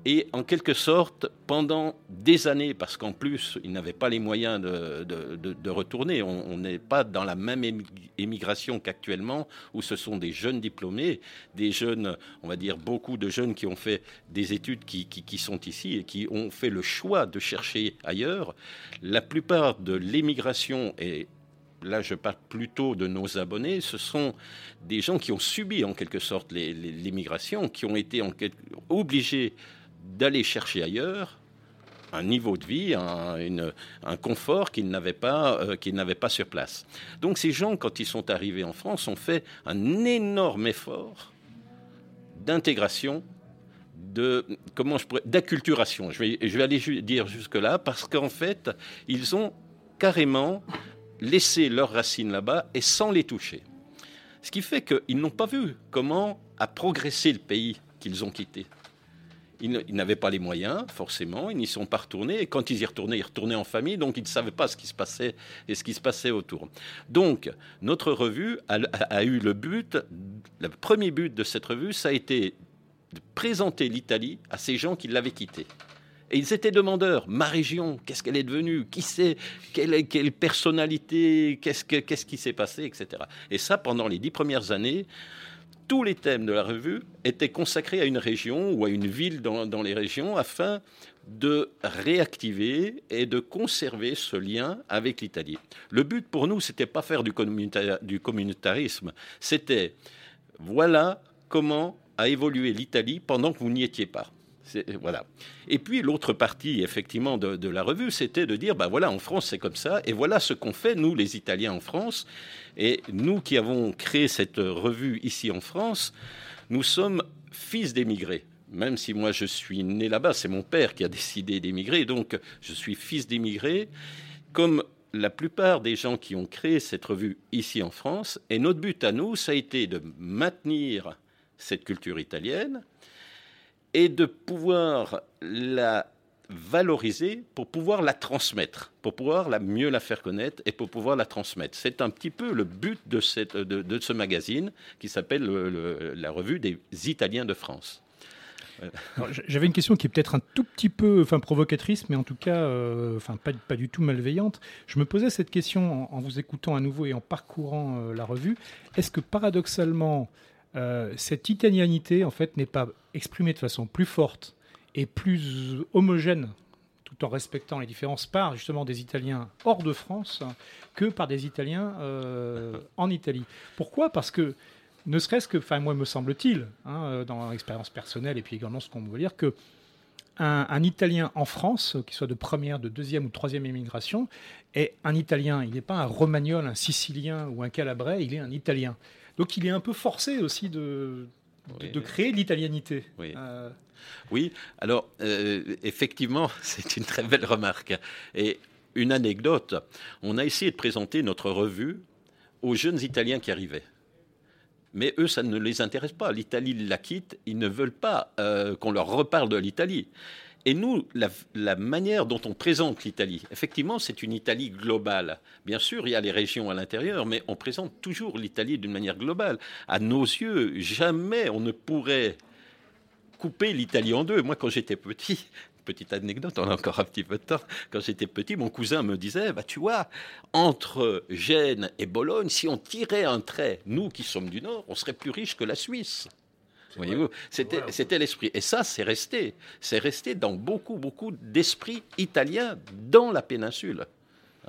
I: Et en quelque sorte, pendant des années, parce qu'en plus, ils n'avaient pas les moyens de, de- de- retourner, on n'est pas dans la même émi- émigration qu'actuellement, où ce sont des jeunes diplômés, des jeunes, on va dire beaucoup de jeunes qui ont fait des études qui, qui- qui sont ici et qui ont fait le choix de chercher ailleurs. La plupart de l'émigration est là je parle plutôt de nos abonnés, ce sont des gens qui ont subi en quelque sorte les- les- l'immigration, qui ont été obligés d'aller chercher ailleurs un niveau de vie, un, confort qu'ils n'avaient pas, euh, qu'ils n'avaient pas sur place. Donc ces gens, quand ils sont arrivés en France, ont fait un énorme effort d'intégration, de comment je pourrais, d'acculturation. Je vais, aller dire jusque là parce qu'en fait, ils ont carrément laissé leurs racines là-bas et sans les toucher. Ce qui fait qu'ils n'ont pas vu comment a progressé le pays qu'ils ont quitté. Ils n'avaient pas les moyens, forcément, ils n'y sont pas retournés. Et quand ils y retournaient, ils retournaient en famille, donc ils ne savaient pas ce qui se passait et ce qui se passait autour. Donc, notre revue a, eu le but, le premier but de cette revue, ça a été de présenter l'Italie à ces gens qui l'avaient quittée. Et ils étaient demandeurs. Ma région, qu'est-ce qu'elle est devenue? Qui c'est? Quelle, quelle personnalité? Qu'est-ce que- qu'est-ce qui s'est passé Etc. Et ça, pendant les dix premières années, tous les thèmes de la revue étaient consacrés à une région ou à une ville dans, les régions afin de réactiver et de conserver ce lien avec l'Italie. Le but pour nous, c'était pas faire du communautarisme, c'était voilà comment a évolué l'Italie pendant que vous n'y étiez pas. C'est- Voilà. Et puis l'autre partie, effectivement, de, de la revue, c'était de dire, ben voilà, en France, c'est comme ça, et voilà ce qu'on fait, nous, les Italiens en France. Et nous qui avons créé cette revue ici en France, nous sommes fils d'émigrés. Même si moi je suis né là-bas, c'est mon père qui a décidé d'émigrer, donc je suis fils d'émigrés. Comme la plupart des gens qui ont créé cette revue ici en France, et notre but à nous, ça a été de maintenir cette culture italienne, et de pouvoir la valoriser pour pouvoir la transmettre, pour pouvoir la mieux la faire connaître et pour pouvoir la transmettre. C'est un petit peu le but de, ce magazine qui s'appelle le- le- la revue des Italiens de France.
E: J- J'avais une question qui est peut-être un tout petit peu enfin, provocatrice, mais en tout cas euh, enfin, pas, du tout malveillante. Je me posais cette question en, en vous écoutant à nouveau et en parcourant euh, la revue. Est-ce que paradoxalement, euh, cette italianité en fait, n'est pas exprimée de façon plus forte et plus homogène tout en respectant les différences par justement des Italiens hors de France que par des Italiens euh, en Italie. Pourquoi? Parce que ne serait-ce que, enfin moi me semble-t-il, hein, euh, dans l'expérience personnelle et puis également ce qu'on veut dire, que un, Italien en France, qu'il soit de première, de deuxième ou troisième immigration, est un Italien. Il n'est pas un Romagnol, un Sicilien ou un Calabrais, il est un Italien. Donc il est un peu forcé aussi de, de, de créer l'italianité.
I: Oui.
E: Euh,
I: Oui, alors euh, effectivement, c'est une très belle remarque. Et une anecdote, on a essayé de présenter notre revue aux jeunes Italiens qui arrivaient. Mais eux, ça ne les intéresse pas. L'Italie la quitte, ils ne veulent pas euh, qu'on leur reparle de l'Italie. Et nous, la, manière dont on présente l'Italie, effectivement, c'est une Italie globale. Bien sûr, il y a les régions à l'intérieur, mais on présente toujours l'Italie d'une manière globale. À nos yeux, jamais on ne pourrait couper l'Italie en deux. Moi, quand j'étais petit, petite anecdote, on a encore un petit peu de temps. Quand j'étais petit, mon cousin me disait, bah, tu vois, entre Gênes et Bologne, si on tirait un trait, nous qui sommes du Nord, on serait plus riches que la Suisse. Voyez-vous, c'était, c'était l'esprit. Et ça, c'est resté. C'est resté dans beaucoup, beaucoup d'esprits italiens dans la péninsule.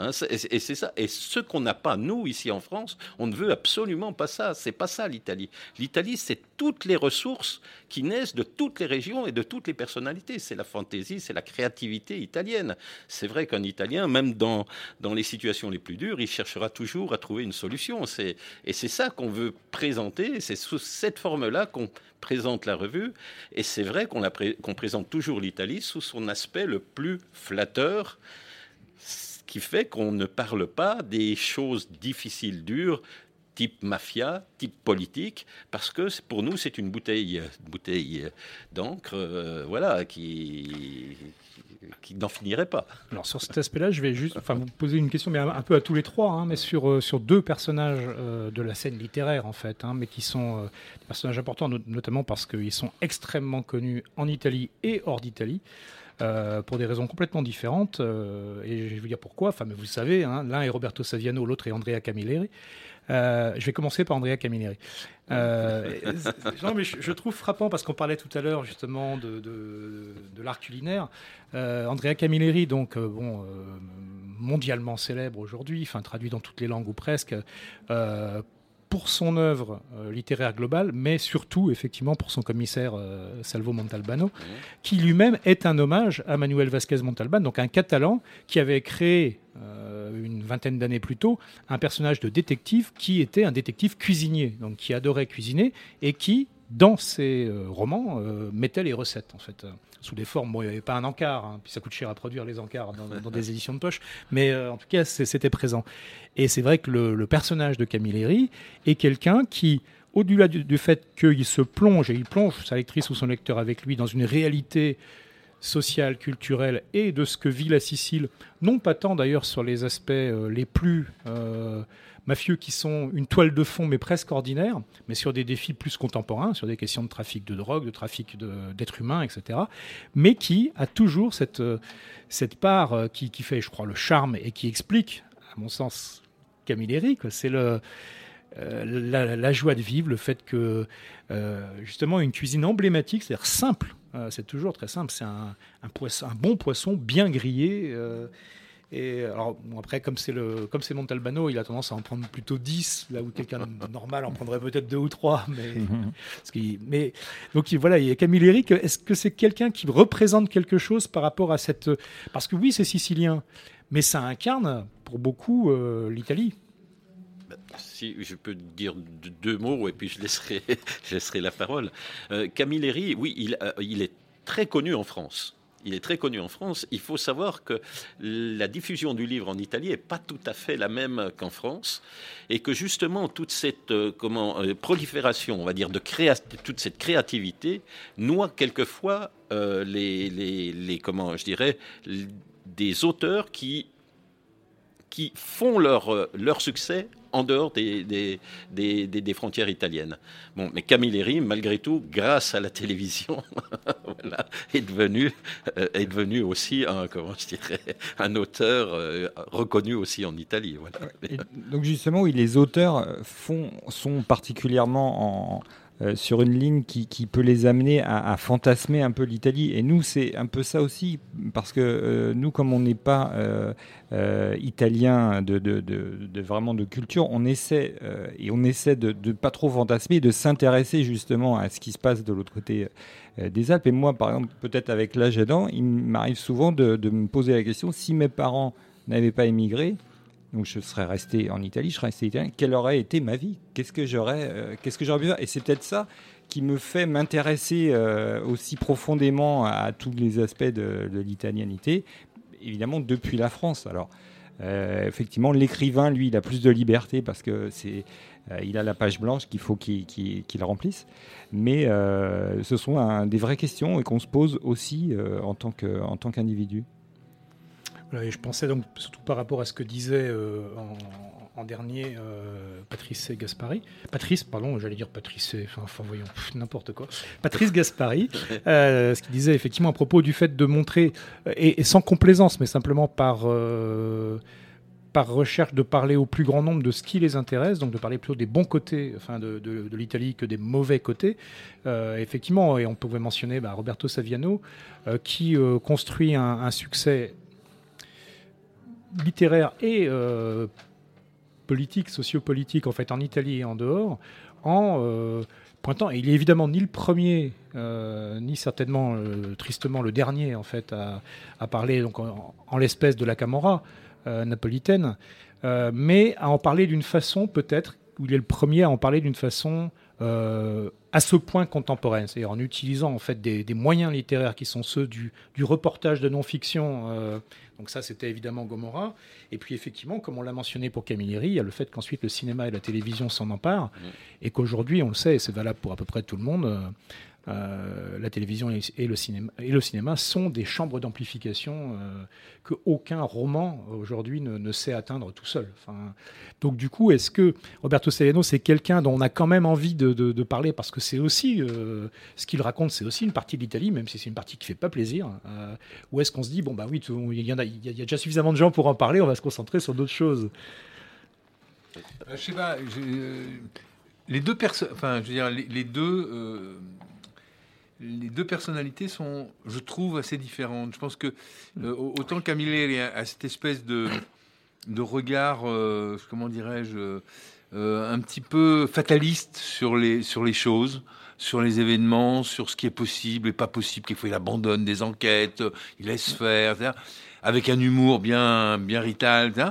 I: Hein, et c'est ça. Et ce qu'on n'a pas, nous, ici en France, on ne veut absolument pas ça. C'est pas ça l'Italie. L'Italie, c'est toutes les ressources qui naissent de toutes les régions et de toutes les personnalités. C'est la fantaisie, c'est la créativité italienne. C'est vrai qu'un Italien, même dans, dans les situations les plus dures, il cherchera toujours à trouver une solution. Et c'est ça qu'on veut présenter. C'est sous cette forme-là qu'on présente la revue. Et c'est vrai qu'on, présente toujours l'Italie sous son aspect le plus flatteur qui fait qu'on ne parle pas des choses difficiles, dures, type mafia, type politique, parce que pour nous, c'est une bouteille, bouteille d'encre, euh, voilà, qui, qui n'en finirait pas.
E: Alors sur cet aspect-là, je vais juste enfin, vous poser une question, mais un, peu à tous les trois, hein, mais sur, euh, sur deux personnages euh, de la scène littéraire en fait, hein, mais qui sont des personnages importants, no- notamment parce qu'ils sont extrêmement connus en Italie et hors d'Italie. Euh, pour des raisons complètement différentes, euh, et je vais vous dire pourquoi. Enfin, mais vous le savez, hein, l'un est Roberto Saviano, l'autre est Andrea Camilleri. Euh, je vais commencer par Andrea Camilleri. Non, mais je, je trouve frappant parce qu'on parlait tout à l'heure justement de, de, de l'art culinaire. Andrea Camilleri, donc bon, mondialement célèbre aujourd'hui, enfin traduit dans toutes les langues ou presque, pour son œuvre euh, littéraire globale, mais surtout effectivement pour son commissaire euh, Salvo Montalbano, qui lui-même est un hommage à Manuel Vasquez Montalban, donc un Catalan qui avait créé euh, une vingtaine d'années plus tôt un personnage de détective qui était un détective cuisinier, donc qui adorait cuisiner et qui dans ses euh, romans euh, mettait les recettes en fait euh, sous des formes. Bon, il n'y avait pas un encart, hein, puis ça coûte cher à produire les encarts dans, des éditions de poche, mais euh, en tout cas c'était présent. Et c'est vrai que le, le personnage de Camilleri est quelqu'un qui, au-delà du, du fait qu'il se plonge et il plonge sa lectrice ou son lecteur avec lui dans une réalité sociale, culturelle et de ce que vit la Sicile, non pas tant d'ailleurs sur les aspects euh, les plus euh, mafieux qui sont une toile de fond mais presque ordinaire, mais sur des défis plus contemporains, sur des questions de trafic de drogue, de trafic d'êtres humains, etc. Mais qui a toujours cette, euh, part qui, fait, je crois, le charme et qui explique, à mon sens, Camilleri, c'est la, joie de vivre, le fait que justement une cuisine emblématique, c'est-à-dire simple, c'est toujours très simple, c'est un, un, poisson, un bon poisson bien grillé. euh, et alors bon, après, comme c'est le comme c'est Montalbano, il a tendance à en prendre plutôt 10, là où quelqu'un normal en prendrait peut-être deux ou trois. Mais, parce mais donc il- voilà, il y a Camille Eric. Est-ce que c'est quelqu'un qui représente quelque chose par rapport à cette Parce que oui, c'est sicilien, mais ça incarne pour beaucoup euh, l'Italie.
I: Si je peux dire deux- mots et puis je laisserai, la parole. Euh, Camilleri, oui, il, euh, il est très connu en France. Il est très connu en France. Il faut savoir que la diffusion du livre en Italie n'est pas tout à fait la même qu'en France, et que justement toute cette euh, euh, prolifération, on va dire, de toute cette créativité noie quelquefois les, comment je dirais des auteurs qui qui font leur, leur succès en dehors des, des, des, des- frontières italiennes. Bon, mais Camilleri, malgré tout, grâce à la télévision, est, devenu, euh, est devenu aussi un, comment je dirais, un auteur euh, reconnu aussi en Italie.
G: Donc justement, oui, les auteurs font, sont particulièrement en, euh, sur une ligne qui, peut les amener à, fantasmer un peu l'Italie. Et nous, c'est un peu ça aussi, parce que euh, nous, comme on n'est pas euh, euh, italien de, de- culture, on essaie et on essaie de, de pas trop fantasmer, de s'intéresser justement à ce qui se passe de l'autre côté des Alpes. Et moi, par exemple, peut-être avec l'âge aidant, il m'arrive souvent de, de me poser la question si mes parents n'avaient pas émigré, donc je serais resté en Italie, je serais resté italien. Quelle aurait été ma vie? Qu'est-ce que j'aurais, euh, qu'est-ce que j'aurais pu Et c'est peut-être ça qui me fait m'intéresser euh, aussi profondément à, tous les aspects de, l'italianité, évidemment depuis la France. Alors euh, effectivement, l'écrivain, lui, il a plus de liberté parce que c'est, il a la page blanche qu'il faut qu'il, remplisse. Mais ce sont des vraies questions et qu'on se pose aussi en tant qu'individu.
E: Et je pensais donc surtout par rapport à ce que disait euh, en, en dernier euh, Patrice Gaspari. Patrice, pardon, j'allais dire Patrice, enfin, enfin, voyons, n'importe quoi. Patrice Gaspari, euh, ce qu'il disait effectivement à propos du fait de montrer, et, et sans complaisance, mais simplement par. par recherche de parler au plus grand nombre de ce qui les intéresse, donc de parler plutôt des bons côtés enfin de, de- de l'Italie que des mauvais côtés. Euh, effectivement, et on pouvait mentionner bah, Roberto Saviano, euh, qui euh, construit un, un succès littéraire et euh, politique, sociopolitique, en fait, en Italie et en dehors, en euh, pointant, et il est évidemment ni le premier, euh, ni certainement euh, tristement le dernier, en fait, à, parler donc, en, l'espèce de la Camorra napolitaine, mais à en parler d'une façon peut-être où il est le premier à en parler d'une façon euh, à ce point contemporaine, c'est-à-dire en utilisant en fait des, des moyens littéraires qui sont ceux du, du reportage de non-fiction. euh, donc ça, c'était évidemment Gomorrah. Et puis effectivement, comme on l'a mentionné pour Camilleri, il y a le fait qu'ensuite le cinéma et la télévision s'en emparent, et qu'aujourd'hui, on le sait, et c'est valable pour à peu près tout le monde. Euh, la télévision et, le cinéma, sont des chambres d'amplification euh, que aucun roman aujourd'hui ne, sait atteindre tout seul. Donc du coup, est-ce que Roberto Celeno, c'est quelqu'un dont on a quand même envie de, parler parce que c'est aussi euh, ce qu'il raconte, c'est aussi une partie de l'Italie, même si c'est une partie qui fait pas plaisir. euh, ou est-ce qu'on se dit bon bah oui, il y a, déjà suffisamment de gens pour en parler, on va se concentrer sur d'autres choses.
F: Je sais pas. les deux personnes, enfin, je veux dire, les, deux, les deux personnalités sont, je trouve, assez différentes. Je pense que euh, au- autant Camilleri a, cette espèce de de regard, euh, comment dirais-je, euh, un petit peu fataliste sur les sur les choses. Sur les événements, sur ce qui est possible et pas possible, qu'il faut il abandonne des enquêtes, il laisse faire, etc. avec un humour bien bien rital. etc.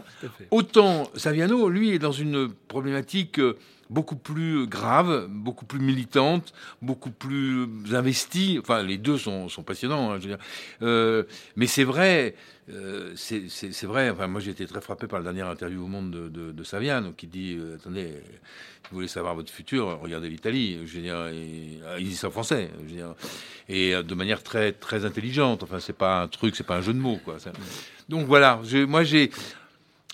F: Autant Saviano, lui, est dans une problématique euh, beaucoup plus grave, beaucoup plus militante, beaucoup plus investie. Enfin, les deux sont, passionnants. hein, je veux dire. Euh, mais c'est vrai, euh, c'est vrai. Enfin, moi, j'ai été très frappé par la dernière interview au Monde de, de, de Saviano, qui dit euh, attendez, vous voulez savoir votre futur, regardez l'Italie. Je veux dire, ça en français. Je veux dire, et de manière très très intelligente. Enfin, c'est pas un truc, c'est pas un jeu de mots, Donc voilà, moi j'ai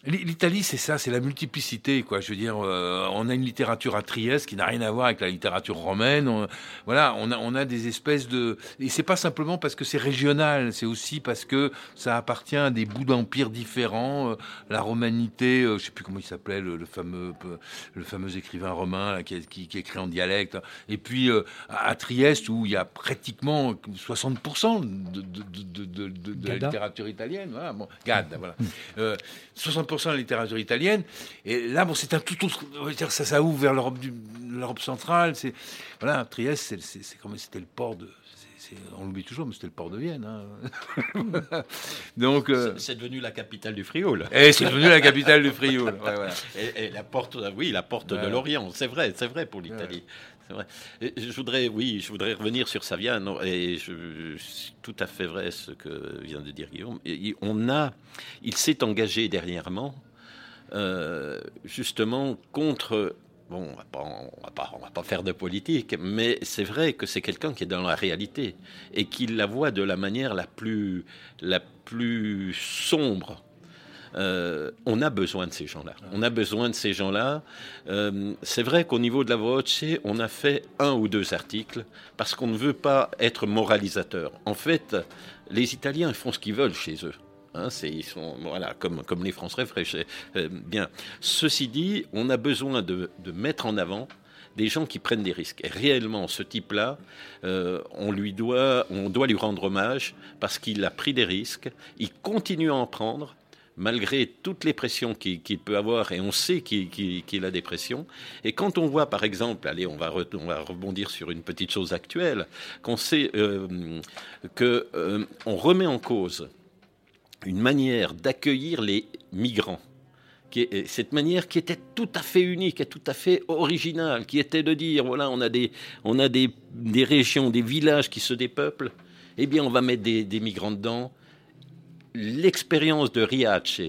F: L'Italie, c'est ça, c'est la multiplicité, quoi. Je veux dire, euh, on a une littérature à Trieste qui n'a rien à voir avec la littérature romaine. On, voilà, on a, des espèces de. Et c'est pas simplement parce que c'est régional, c'est aussi parce que ça appartient à des bouts d'empires différents. Euh, la romanité, euh, je sais plus comment il s'appelait, le, fameux, le fameux écrivain romain qui, écrit en dialecte. Et puis euh, à Trieste, où il y a pratiquement 60% de, la littérature italienne. Voilà, bon, Gad, voilà. Mmh. 60% 50% la littérature italienne. Et là, bon, c'est un tout autre. Ça, ça ouvre vers l'Europe, centrale. C'est, voilà, Trieste, c'est, comme c'était le port de. On l'oublie toujours, mais c'était le port de Vienne. Hein. Donc, euh,
I: c'est, devenu la capitale du Frioul.
F: Et c'est devenu la capitale du Frioul.
I: Et, la porte, oui, la porte de l'Orient. C'est vrai, c'est vrai pour l'Italie. Je voudrais, oui, je voudrais revenir sur Saviano et c'est tout à fait vrai ce que vient de dire Guillaume. On a, il s'est engagé dernièrement, euh, justement contre. Bon, on va pas, on va pas, faire de politique, mais c'est vrai que c'est quelqu'un qui est dans la réalité et qui la voit de la manière la plus sombre euh, on a besoin de ces gens-là. On a besoin de ces gens-là. Euh, c'est vrai qu'au niveau de la Voce, on a fait un ou deux articles parce qu'on ne veut pas être moralisateur. En fait, les Italiens font ce qu'ils veulent chez eux. Hein, ils sont, voilà, comme, comme les Français feraient chez- euh, bien. Ceci dit, on a besoin de, de mettre en avant des gens qui prennent des risques. Et réellement, ce type-là, euh, on lui doit, on doit lui rendre hommage parce qu'il a pris des risques. Il continue à en prendre malgré toutes les pressions qu'il peut avoir, et on sait qu'il a des pressions. Et quand on voit, par exemple, allez, on va, on va rebondir sur une petite chose actuelle, qu'on sait euh, euh, remet en cause une manière d'accueillir les migrants. Cette manière qui était tout à fait unique et tout à fait originale, qui était de dire voilà, on a des, on a des, des régions, des villages qui se dépeuplent, eh bien, on va mettre des, des migrants dedans. L'expérience de Riace,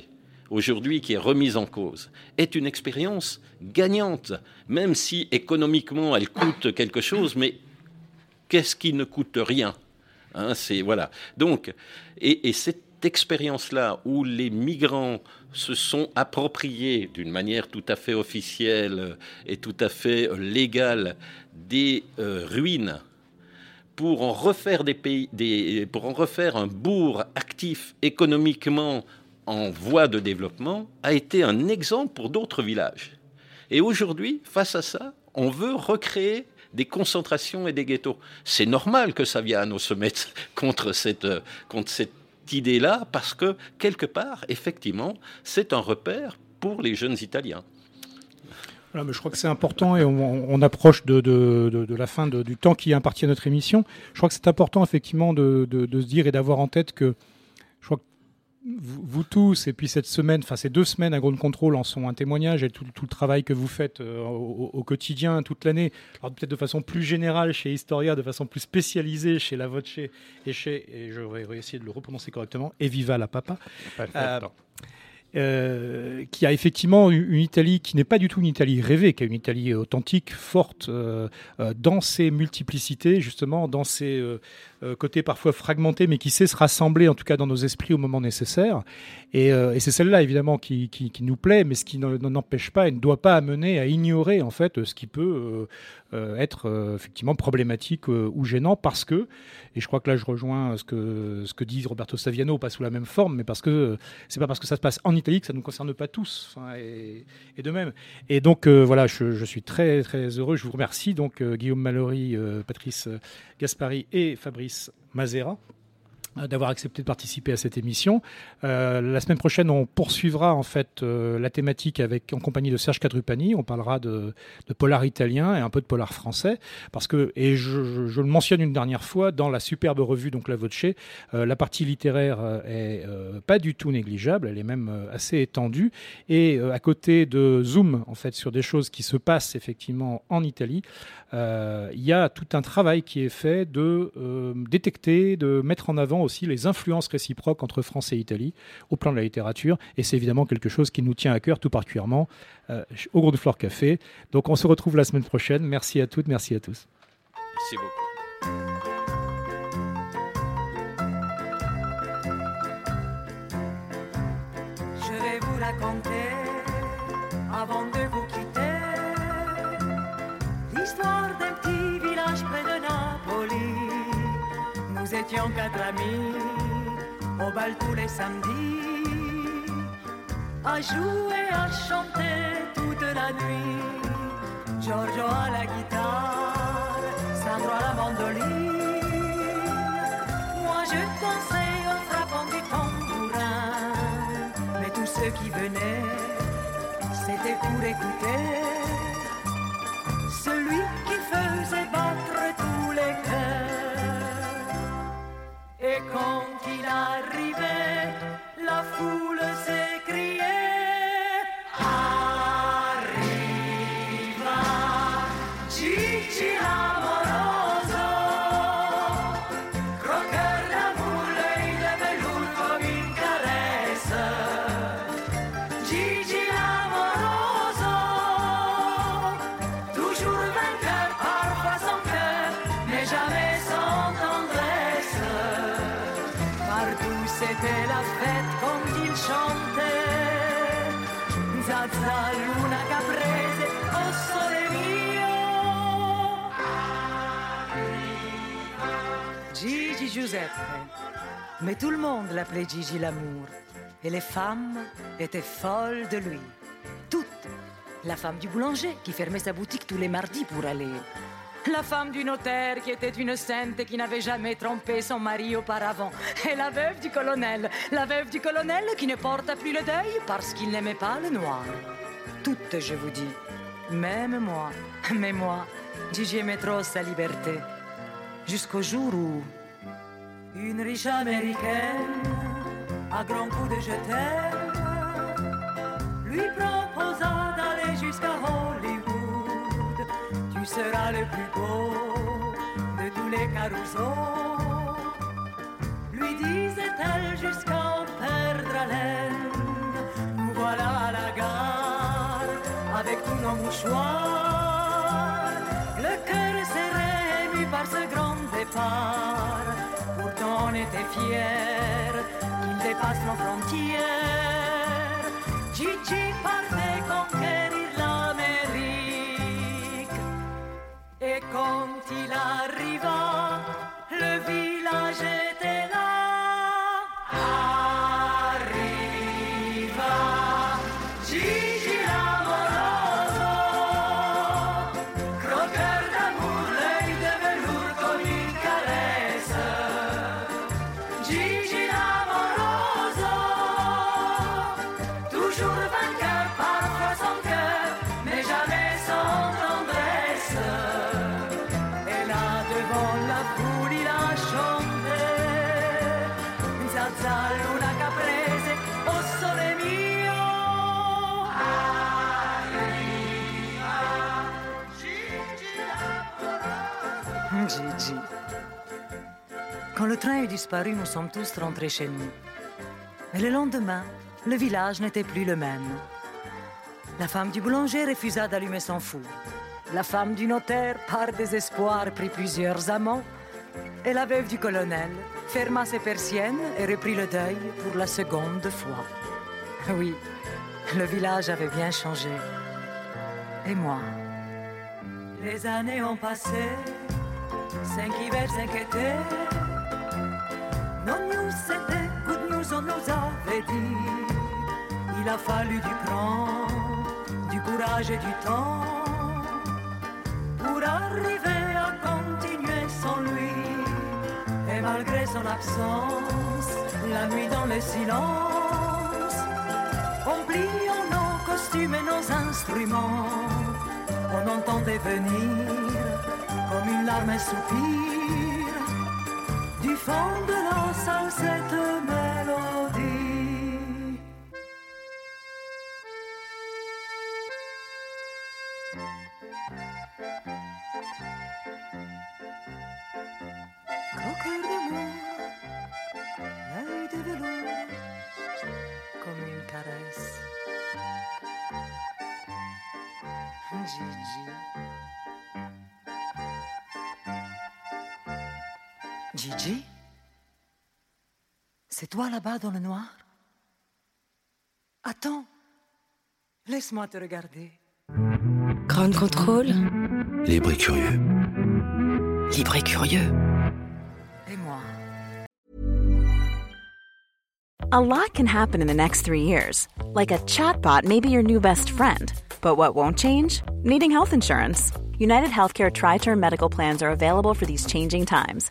I: aujourd'hui qui est remise en cause, est une expérience gagnante, même si économiquement elle coûte quelque chose, mais qu'est-ce qui ne coûte rien Hein, c'est voilà. Donc, et, et cette expérience-là où les migrants se sont appropriés d'une manière tout à fait officielle et tout à fait légale des euh, ruines pour en refaire un bourg actif économiquement en voie de développement, a été un exemple pour d'autres villages. Et aujourd'hui, face à ça, on veut recréer des concentrations et des ghettos. C'est normal que Saviano se mette contre cette, contre cette idée-là, parce que, quelque part, effectivement, c'est un repère pour les jeunes Italiens.
E: Voilà, mais je crois que c'est important et on, on approche de, de- de- de la fin du temps qui est imparti à notre émission. Je crois que c'est important effectivement de, se dire et d'avoir en tête que je crois que vous, vous tous, et puis cette semaine, enfin ces deux semaines à Ground Control en sont un témoignage et tout, tout le travail que vous faites euh, au, au quotidien, toute l'année. Alors peut-être de façon plus générale chez Historia, de façon plus spécialisée chez La Voce et chez, et je vais essayer de le reprononcer correctement, Eviva la Papa. Euh, euh, qui a effectivement une Italie qui n'est pas du tout une Italie rêvée, qui est une Italie authentique, forte, euh, euh, dans ses multiplicités, justement, dans ses côtés parfois fragmentés, mais qui sait se rassembler, en tout cas dans nos esprits au moment nécessaire. Et, c'est celle-là, évidemment, qui, nous plaît, mais ce qui ne- n'en empêche pas et ne doit pas amener à ignorer, en fait, ce qui peut être effectivement problématique ou gênant, parce que, et je crois que là je rejoins ce que, ce dit Roberto Saviano, pas sous la même forme, mais parce que c'est pas parce que ça se passe en Italie ça ne nous concerne pas tous, enfin, et, de même. Et donc euh, voilà, je, suis très très heureux, je vous remercie. Donc euh, Guillaume Mallory, euh, Patrice Gaspari et Fabrice Mazera d'avoir accepté de participer à cette émission. Euh, la semaine prochaine, on poursuivra en fait euh, la thématique avec en compagnie de Serge Cadrupani. On parlera de, polar italien et un peu de polar français, parce que et je, le mentionne une dernière fois dans la superbe revue donc La Voce, euh, la partie littéraire euh, est euh, pas du tout négligeable, elle est même euh, assez étendue. Et euh, à côté de zoom en fait sur des choses qui se passent effectivement en Italie, euh, il y a tout un travail qui est fait de euh, détecter, de mettre en avant aussi les influences réciproques entre France et Italie au plan de la littérature. Et c'est évidemment quelque chose qui nous tient à cœur tout particulièrement euh, au Gros de Flore Café. Donc on se retrouve la semaine prochaine. Merci à toutes, merci à tous.
I: Merci beaucoup.
J: Je vais vous raconter, avant de vous Nous étions quatre amis, au bal tous les samedis, à jouer, à chanter toute la nuit. Giorgio à la guitare, Sandro à la mandoline. Moi je dansais en frappant du tambourin. Mais tous ceux qui venaient, c'était pour écouter celui qui faisait battre tous les cœurs. Et quand il arrivait, la foule s'écriait Mais tout le monde l'appelait Gigi l'amour. Et les femmes étaient folles de lui. Toutes. La femme du boulanger qui fermait sa boutique tous les mardis pour aller. La femme du notaire qui était une sainte et qui n'avait jamais trompé son mari auparavant. Et la veuve du colonel. La veuve du colonel qui ne porta plus le deuil parce qu'il n'aimait pas le noir. Toutes, je vous dis. Même moi. Mais moi, Gigi aimait trop sa liberté. Jusqu'au jour où une riche américaine, à grands coups de je t'aime, lui proposa d'aller jusqu'à Hollywood. Tu seras le plus beau de tous les carousaux. Lui disait-elle jusqu'à en perdre haleine. Nous voilà à la gare avec tous nos mouchoirs. Le cœur serré, par ce grand départ. Était fiers qu'il dépasse nos frontières. Gigi partait conquérir l'Amérique. Et quand il arriva, le village le train est disparu, nous sommes tous rentrés chez nous. Et le lendemain, le village n'était plus le même. La femme du boulanger refusa d'allumer son four. La femme du notaire, par désespoir, prit plusieurs amants. Et la veuve du colonel ferma ses persiennes et reprit le deuil pour la seconde fois. Oui, le village avait bien changé. Et moi Les années ont passé, cinq hivers, cinq étés. Non news, c'était good news, on nous avait dit. Il a fallu du cran, du courage et du temps pour arriver à continuer sans lui. Et malgré son absence, la nuit dans le silence, on nos costumes et nos instruments. On entendait venir comme une larme un soupir fond de la salle cette mélodie. Toi là-bas dans le noir Attends, laisse-moi te regarder.
A: Grand contrôle.
F: Libre et curieux.
A: Libre et curieux.
J: Et moi
K: A lot can happen in the next three years. Like a chatbot may be your new best friend. But what won't change? Needing health insurance. United Healthcare Tri Term Medical Plans are available for these changing times.